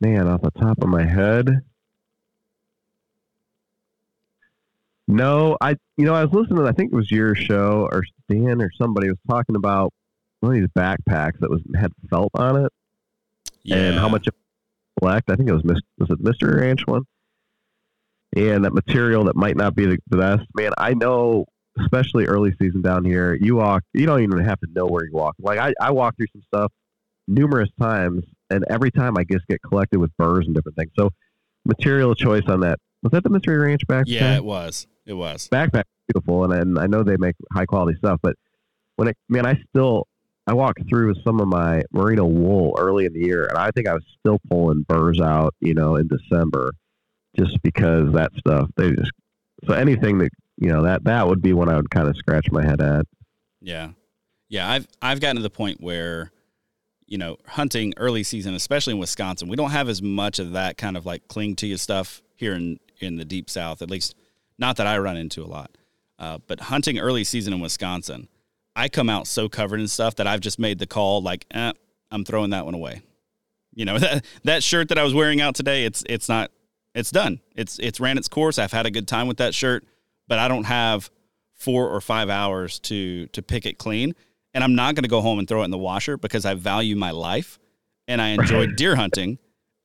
man, off the top of my head, No, I you know I was listening. I think it was your show or Dan or somebody was talking about one of these backpacks that was had felt on it, yeah. and how much it collect. I think it was was it Mystery Ranch one, and that material that might not be the, the best. Man, I know, especially early season down here, you walk. You don't even have to know where you walk. Like I, I walk through some stuff numerous times, and every time I just get collected with burrs and different things. So material choice on that was that the Mystery Ranch backpack? Yeah, it was. It was backpack beautiful, and, and I know they make high quality stuff. But when it, man, I still I walked through with some of my merino wool early in the year, and I think I was still pulling burrs out, you know, in December, just because that stuff they just so anything that you know that that would be when I would kind of scratch my head at. Yeah, yeah, I've I've gotten to the point where you know hunting early season, especially in Wisconsin, we don't have as much of that kind of like cling to you stuff here in in the deep south, at least not that I run into a lot. Uh, but hunting early season in Wisconsin, I come out so covered in stuff that I've just made the call like, eh, I'm throwing that one away. You know, that, that shirt that I was wearing out today, it's it's not it's done. It's it's ran its course. I've had a good time with that shirt, but I don't have four or five hours to to pick it clean. And I'm not going to go home and throw it in the washer because I value my life and I enjoy deer hunting.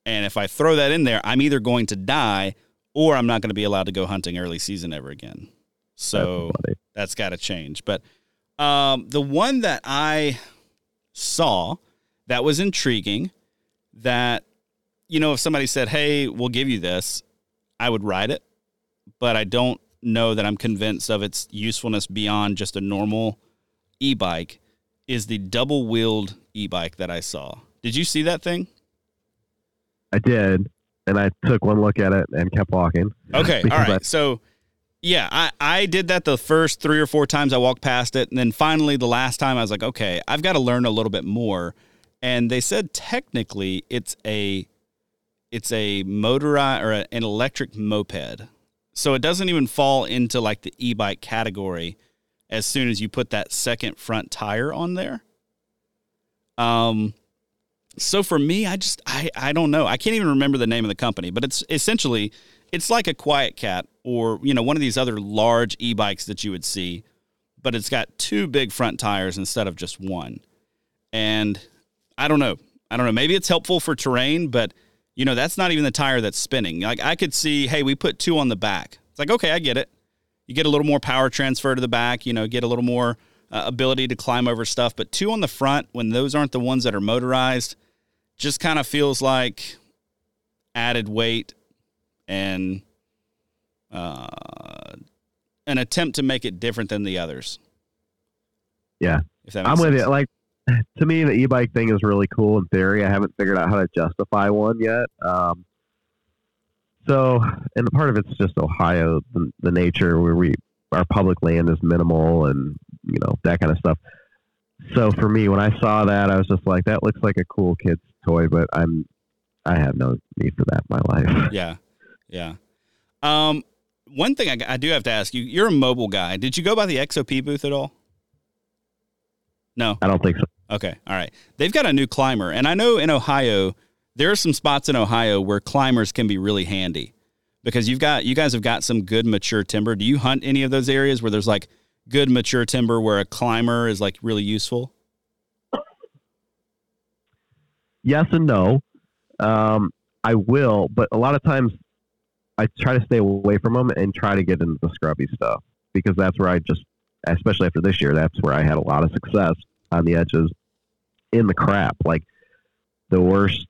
And if I throw that in there, I'm either going to die or I'm not going to be allowed to go hunting early season ever again. So that's, that's got to change. But um, the one that I saw that was intriguing, that you know, if somebody said, "Hey, we'll give you this," I would ride it, but I don't know that I'm convinced of its usefulness beyond just a normal e-bike. Is the double wheeled e-bike that I saw? Did you see that thing? I did and I took one look at it and kept walking. Okay, all right. I, so, yeah, I, I did that the first three or four times I walked past it. And then finally, the last time, I was like, okay, I've got to learn a little bit more. And they said technically it's a it's a motorized or an electric moped. So it doesn't even fall into like the e-bike category as soon as you put that second front tire on there. Um so for me, I just I I don't know. I can't even remember the name of the company, but it's essentially it's like a QuietKat or you know one of these other large e-bikes that you would see, but it's got two big front tires instead of just one. And I don't know. I don't know. Maybe it's helpful for terrain, but you know that's not even the tire that's spinning. Like I could see, hey, we put two on the back. It's like okay, I get it. You get a little more power transfer to the back. You know, get a little more uh, ability to climb over stuff. But two on the front, when those aren't the ones that are motorized, just kind of feels like added weight and uh, an attempt to make it different than the others. Yeah, I'm with you. Like to me, the e-bike thing is really cool in theory. I haven't figured out how to justify one yet. Um, So, and part of it's just Ohio, the, the nature where we our public land is minimal, and you know that kind of stuff. So for me, when I saw that, I was just like, that looks like a cool kid's toy, but I'm I have no need for that in my life. Yeah, yeah. Um, one thing I, I do have to ask you: You're a mobile guy. Did you go by the XOP booth at all? No, I don't think so. Okay, all right. They've got a new climber, and I know in Ohio there are some spots in Ohio where climbers can be really handy because you've got you guys have got some good mature timber. Do you hunt any of those areas where there's like good mature timber where a climber is like really useful? Yes and no. Um, I will, but a lot of times I try to stay away from them and try to get into the scrubby stuff because that's where I just, especially after this year, that's where I had a lot of success on the edges in the crap. Like the worst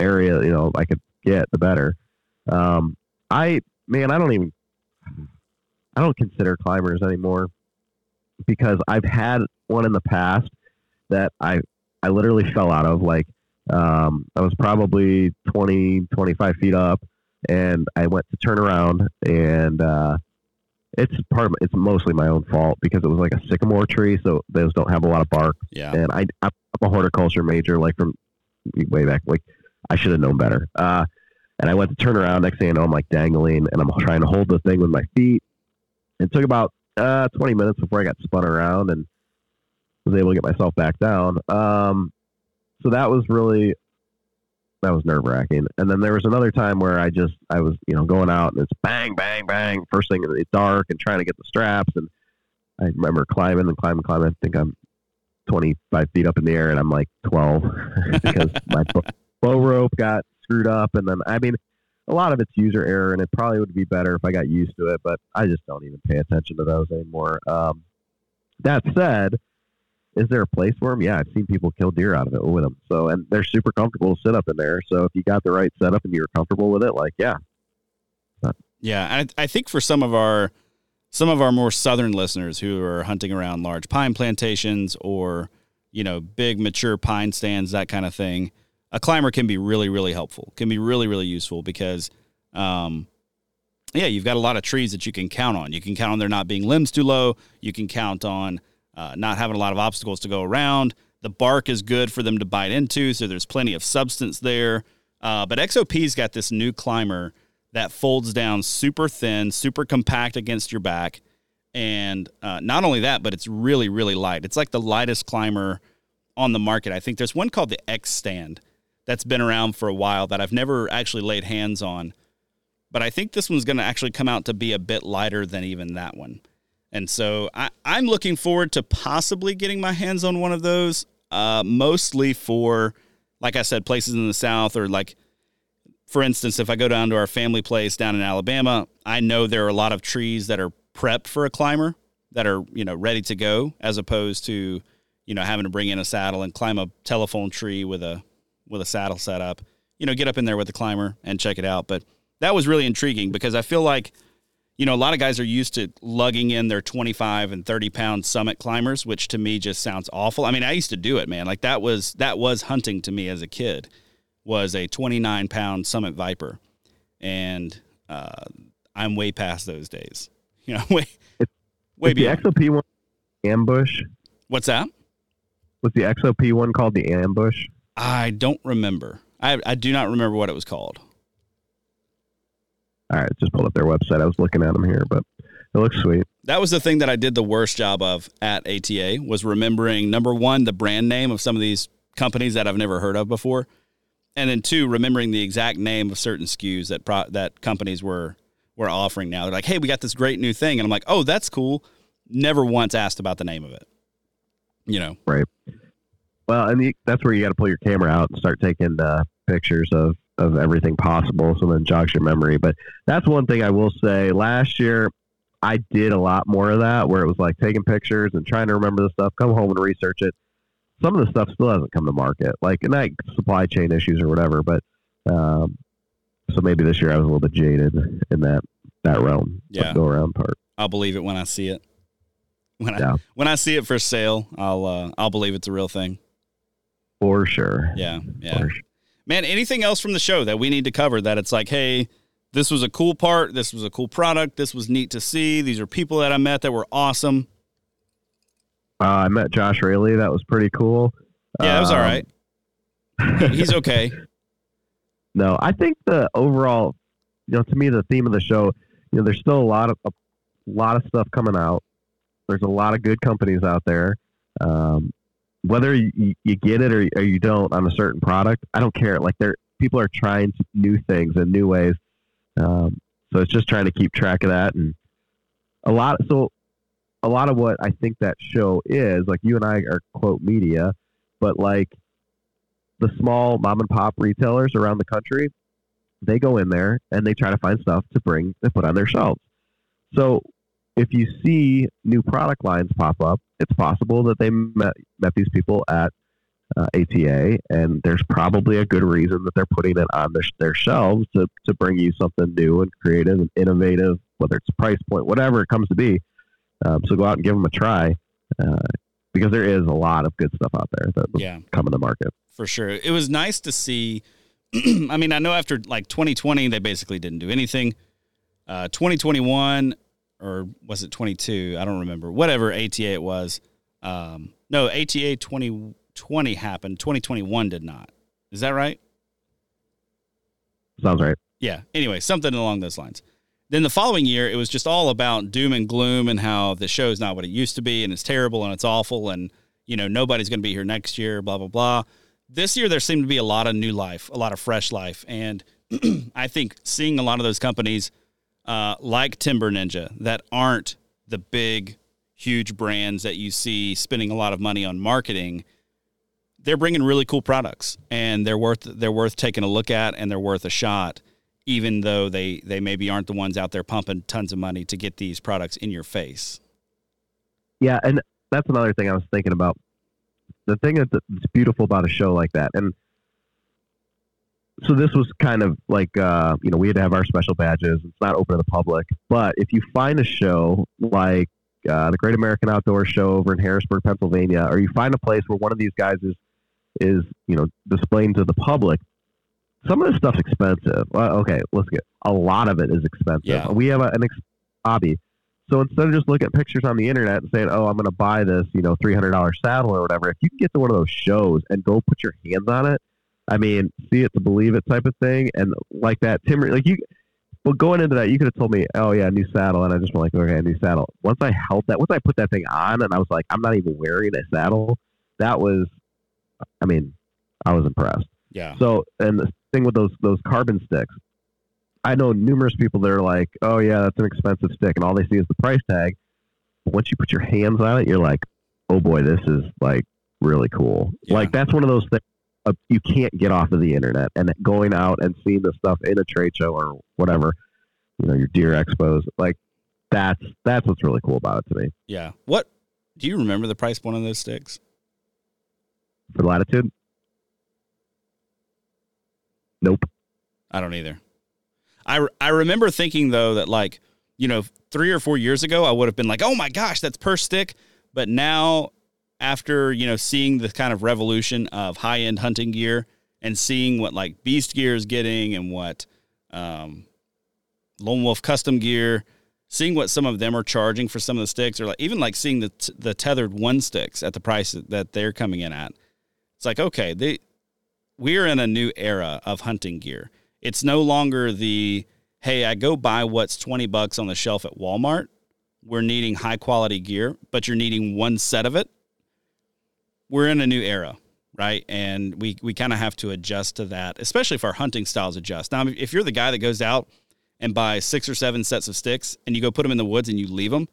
area, you know, I could get, the better. Um, I, man, I don't even, I don't consider climbers anymore because I've had one in the past that I, I literally fell out of. Like, um, I was probably 20, 25 feet up and I went to turn around and, uh, it's part of it's mostly my own fault because it was like a sycamore tree, so those don't have a lot of bark. Yeah. And I, I'm a horticulture major, like from way back. Like I should have known better. Uh, and I went to turn around. Next thing I know, I'm like dangling, and I'm trying to hold the thing with my feet. It took about uh, 20 minutes before I got spun around and was able to get myself back down. Um, so that was really that was nerve wracking. And then there was another time where I just I was you know going out and it's bang bang bang first thing it's dark and trying to get the straps and I remember climbing and climbing climbing. I think I'm 25 feet up in the air and I'm like 12 because my bow rope got screwed up and then I mean a lot of it's user error and it probably would be better if I got used to it, but I just don't even pay attention to those anymore. Um, that said, is there a place for them? Yeah, I've seen people kill deer out of it with them. So, and they're super comfortable to sit up in there. So if you got the right setup and you're comfortable with it, like, yeah. Yeah. I, I think for some of our, some of our more southern listeners who are hunting around large pine plantations or, you know, big mature pine stands, that kind of thing, a climber can be really, really helpful, can be really, really useful because, um, yeah, you've got a lot of trees that you can count on. You can count on there not being limbs too low. You can count on uh, not having a lot of obstacles to go around. The bark is good for them to bite into, so there's plenty of substance there. Uh, but XOP's got this new climber that folds down super thin, super compact against your back. And uh, not only that, but it's really, really light. It's like the lightest climber on the market. I think there's one called the X Stand that's been around for a while that I've never actually laid hands on. But I think this one's going to actually come out to be a bit lighter than even that one. And so I, am looking forward to possibly getting my hands on one of those, uh, mostly for, like I said, places in the South or like, for instance, if I go down to our family place down in Alabama, I know there are a lot of trees that are prepped for a climber that are, you know, ready to go as opposed to, you know, having to bring in a saddle and climb a telephone tree with a, with a saddle set up, you know, get up in there with the climber and check it out. But that was really intriguing because I feel like – you know, a lot of guys are used to lugging in their 25 and 30 pound summit climbers, which to me just sounds awful. I mean, I used to do it, man. Like that was, that was hunting to me as a kid was a 29 pound summit viper. And, uh, I'm way past those days, you know, way, it's, way the XOP one ambush. What's that? Was the XOP one called the ambush? I don't remember. I, I do not remember what it was called. All right, just pulled up their website. I was looking at them here, but it looks sweet. That was the thing that I did the worst job of at ATA was remembering number one the brand name of some of these companies that I've never heard of before, and then two remembering the exact name of certain SKUs that pro- that companies were were offering. Now they're like, "Hey, we got this great new thing," and I'm like, "Oh, that's cool." Never once asked about the name of it. You know, right? Well, and the, that's where you got to pull your camera out and start taking uh, pictures of of everything possible. So then jogs your memory. But that's one thing I will say. Last year, I did a lot more of that, where it was like taking pictures and trying to remember the stuff, come home and research it. Some of the stuff still hasn't come to market, like not supply chain issues or whatever. But um, so maybe this year I was a little bit jaded in that that realm. Yeah, go around part. I'll believe it when I see it. When I yeah. when I see it for sale, I'll uh, I'll believe it's a real thing. For sure. Yeah, yeah. Sure. Man, anything else from the show that we need to cover that it's like, hey, this was a cool part. This was a cool product. This was neat to see. These are people that I met that were awesome. Uh, I met Josh Raley. That was pretty cool. Yeah, it was um, all right. He's okay. No, I think the overall, you know, to me, the theme of the show, you know, there's still a lot of a lot of stuff coming out. There's a lot of good companies out there. Um, whether you, you get it or, or you don't on a certain product, I don't care. Like, there, people are trying new things and new ways. Um, so it's just trying to keep track of that and a lot. So a lot of what I think that show is like you and I are quote media, but like the small mom and pop retailers around the country, they go in there and they try to find stuff to bring to put on their shelves. So if you see new product lines pop up, it's possible that they met, met these people at uh, ATA, and there's probably a good reason that they're putting it on their, their shelves to, to bring you something new and creative and innovative, whether it's price point, whatever it comes to be. Um, so go out and give them a try uh, because there is a lot of good stuff out there that yeah. coming to market. For sure. It was nice to see. I mean, I know after like 2020, they basically didn't do anything. Uh, 2021, or was it 22? I don't remember. Whatever ATA it was. Um, no, ATA 2020 happened. 2021 did not. Is that right? Sounds right. Yeah. Anyway, something along those lines. Then the following year, it was just all about doom and gloom and how the show is not what it used to be and it's terrible and it's awful and, you know, nobody's going to be here next year, blah, blah, blah. This year, there seemed to be a lot of new life, a lot of fresh life. And I think seeing a lot of those companies uh, like Timber Ninja that aren't the big, huge brands that you see spending a lot of money on marketing they're bringing really cool products and they're worth they're worth taking a look at and they're worth a shot even though they they maybe aren't the ones out there pumping tons of money to get these products in your face. Yeah, and that's another thing I was thinking about. The thing that's beautiful about a show like that, and so this was kind of like uh, you know we had to have our special badges. It's not open to the public, but if you find a show like uh, the Great American Outdoor Show over in Harrisburg, Pennsylvania, or you find a place where one of these guys is is you know displaying to the public, some of this stuff's expensive. Well, okay, let's get a lot of it is expensive. Yeah. We have a, an ex- hobby. So instead of just looking at pictures on the internet and saying, "Oh, I'm going to buy this," you know, three hundred dollar saddle or whatever, if you can get to one of those shows and go put your hands on it, I mean, see it to believe it type of thing, and like that timber, like you. Well, going into that, you could have told me, "Oh yeah, new saddle," and I just went like, "Okay, new saddle." Once I held that, once I put that thing on, and I was like, "I'm not even wearing a saddle," that was, I mean, I was impressed. Yeah. So, and the thing with those those carbon sticks, I know numerous people that are like, "Oh yeah, that's an expensive stick," and all they see is the price tag. But once you put your hands on it, you're like, "Oh boy, this is like really cool." Yeah. Like that's one of those things uh, you can't get off of the internet. And going out and seeing the stuff in a trade show or whatever, you know, your deer expos, like that's that's what's really cool about it to me. Yeah. What do you remember the price point of those sticks? For latitude? Nope. I don't either. I, I remember thinking though that like you know three or four years ago I would have been like oh my gosh that's per stick, but now after you know seeing the kind of revolution of high end hunting gear and seeing what like Beast Gear is getting and what um, Lone Wolf Custom Gear, seeing what some of them are charging for some of the sticks, or like even like seeing the t- the Tethrd one sticks at the price that they're coming in at. It's like okay, they we're in a new era of hunting gear. It's no longer the hey, I go buy what's 20 bucks on the shelf at Walmart. We're needing high quality gear, but you're needing one set of it. We're in a new era, right? And we we kind of have to adjust to that, especially if our hunting styles adjust. Now, if you're the guy that goes out and buys six or seven sets of sticks and you go put them in the woods and you leave them,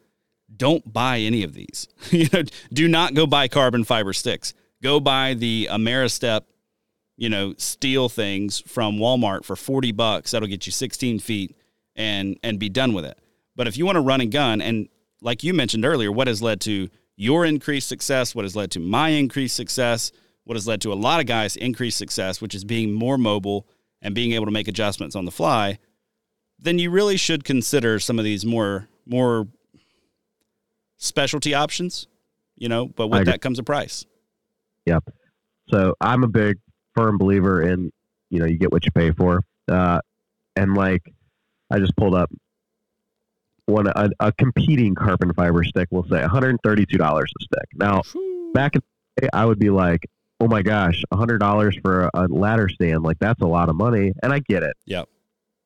don't buy any of these. you know, do not go buy carbon fiber sticks. Go buy the Ameristep you know, steel things from Walmart for 40 bucks. That'll get you 16 feet and and be done with it. But if you want to run and gun, and like you mentioned earlier, what has led to your increased success, what has led to my increased success, what has led to a lot of guys' increased success, which is being more mobile and being able to make adjustments on the fly, then you really should consider some of these more more specialty options, you know, but with that comes a price. Yep. So I'm a big firm believer in you know you get what you pay for, uh, and like I just pulled up one a, a competing carbon fiber stick. We'll say one hundred thirty two dollars a stick. Now, back in the day, I would be like, oh my gosh, hundred dollars for a, a ladder stand, like that's a lot of money, and I get it. Yep.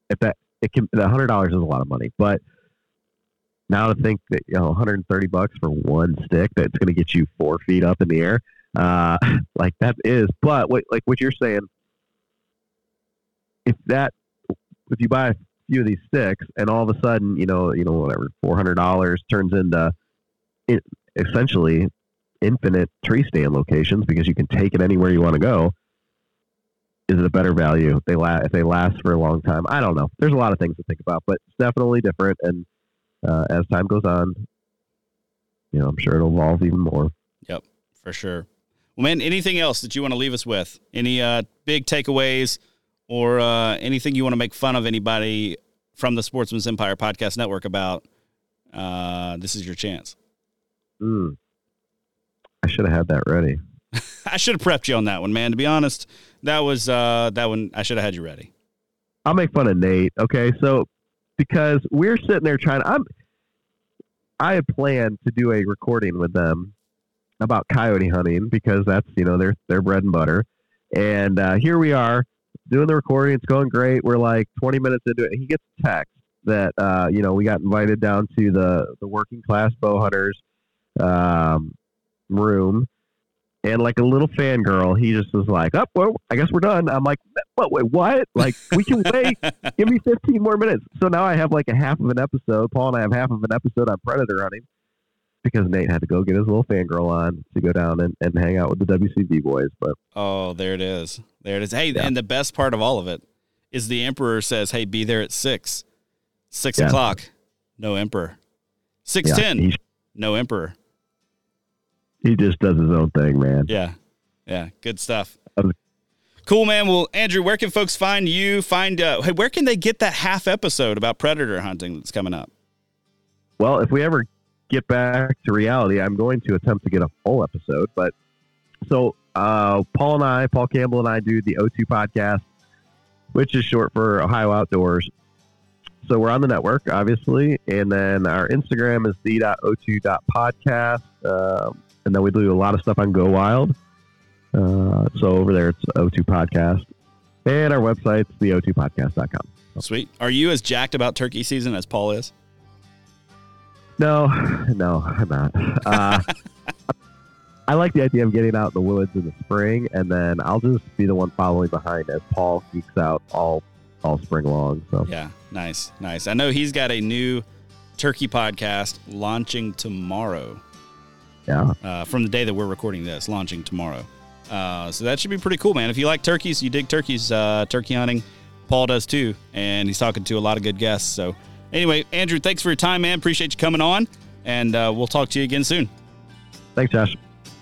If that it can, the hundred dollars is a lot of money, but now to think that you know 130 bucks for one stick that's going to get you four feet up in the air, uh, like that is. But what, like what you're saying, if that if you buy a few of these sticks and all of a sudden you know you know whatever 400 dollars turns into essentially infinite tree stand locations because you can take it anywhere you want to go. Is it a better value? They la- if they last for a long time i don't know. There's a lot of things to think about but it's definitely different and uh, as time goes on you know i'm sure it'll evolve even more. Yep, for sure. Well, man, anything else that you want to leave us with? Any uh, big takeaways or uh, anything you want to make fun of anybody from the Sportsman's Empire Podcast Network about? Uh, this is your chance. mm. i should have had that ready I should have prepped you on that one, man. To be honest, that was uh, that one. I should have had you ready. I'll make fun of Nate. Okay, so because we're sitting there trying, I'm, I had planned to do a recording with them about coyote hunting because that's you know their their bread and butter, and uh, here we are doing the recording. It's going great. We're like 20 minutes into it. He gets a text that uh, you know we got invited down to the the working class bow hunters um, room. And like a little fangirl, he just was like, "Up, well, I guess we're done." I'm like, "What? Wait, what? Like we can wait? Give me 15 more minutes." So now I have like a half of an episode. Paul and I have half of an episode on predator hunting because Nate had to go get his little fangirl on to go down and, and hang out with the WCB boys. But Oh, there it is. There it is. Hey, Yeah. and the best part of all of it is the Emperor says, "Hey, be there at six, six Yeah. o'clock, no Emperor, six yeah, ten, no Emperor." he just does his own thing, man. Yeah. Yeah. Good stuff. Um, Cool, man. Well, Andrew, where can folks find you? Find, uh, hey, where can they get that half episode about predator hunting that's coming up? Well, if we ever get back to reality, I'm going to attempt to get a full episode. But so uh, Paul and I, Paul Campbell and I, do the O2 podcast, which is short for Ohio Outdoors. So we're on the network, obviously, and then our Instagram is the.o2.podcast, um, and then we do a lot of stuff on Go Wild. Uh, so over there, it's O2 Podcast, and our website's the02podcast.com. Sweet. Are you as jacked about turkey season as Paul is? No, no, I'm not. Uh, I like the idea of getting out in the woods in the spring, and then I'll just be the one following behind as Paul geeks out all all spring long. So Yeah. Nice. Nice. I know he's got a new turkey podcast launching tomorrow. yeah, uh, from the day that we're recording this, launching tomorrow. Uh, so that should be pretty cool, man. If you like turkeys, you dig turkeys, uh, turkey hunting, Paul does too, and he's talking to a lot of good guests. So, anyway, Andrew, thanks for your time, man. Appreciate you coming on, and uh, we'll talk to you again soon. thanks, Josh.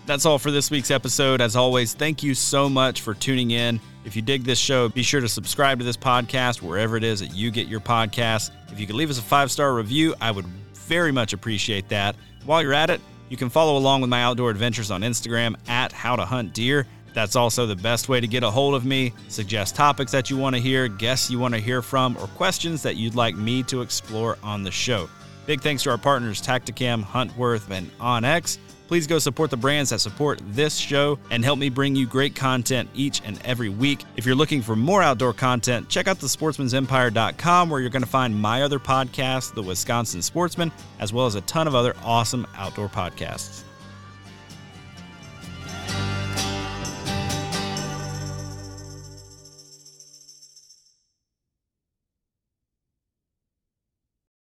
That's all for this week's episode. As always, thank you so much for tuning in. If you dig this show, be sure to subscribe to this podcast wherever it is that you get your podcasts. If you could leave us a five star review, I would very much appreciate that. While you're at it, you can follow along with my outdoor adventures on Instagram at How to Hunt Deer. That's also the best way to get a hold of me. Suggest topics that you want to hear, guests you want to hear from, or questions that you'd like me to explore on the show. Big thanks to our partners Tactacam, Huntworth, and OnX. Please go support the brands that support this show and help me bring you great content each and every week. If you're looking for more outdoor content, check out the sportsmansempire.com where you're going to find my other podcast, The Wisconsin Sportsman, as well as a ton of other awesome outdoor podcasts.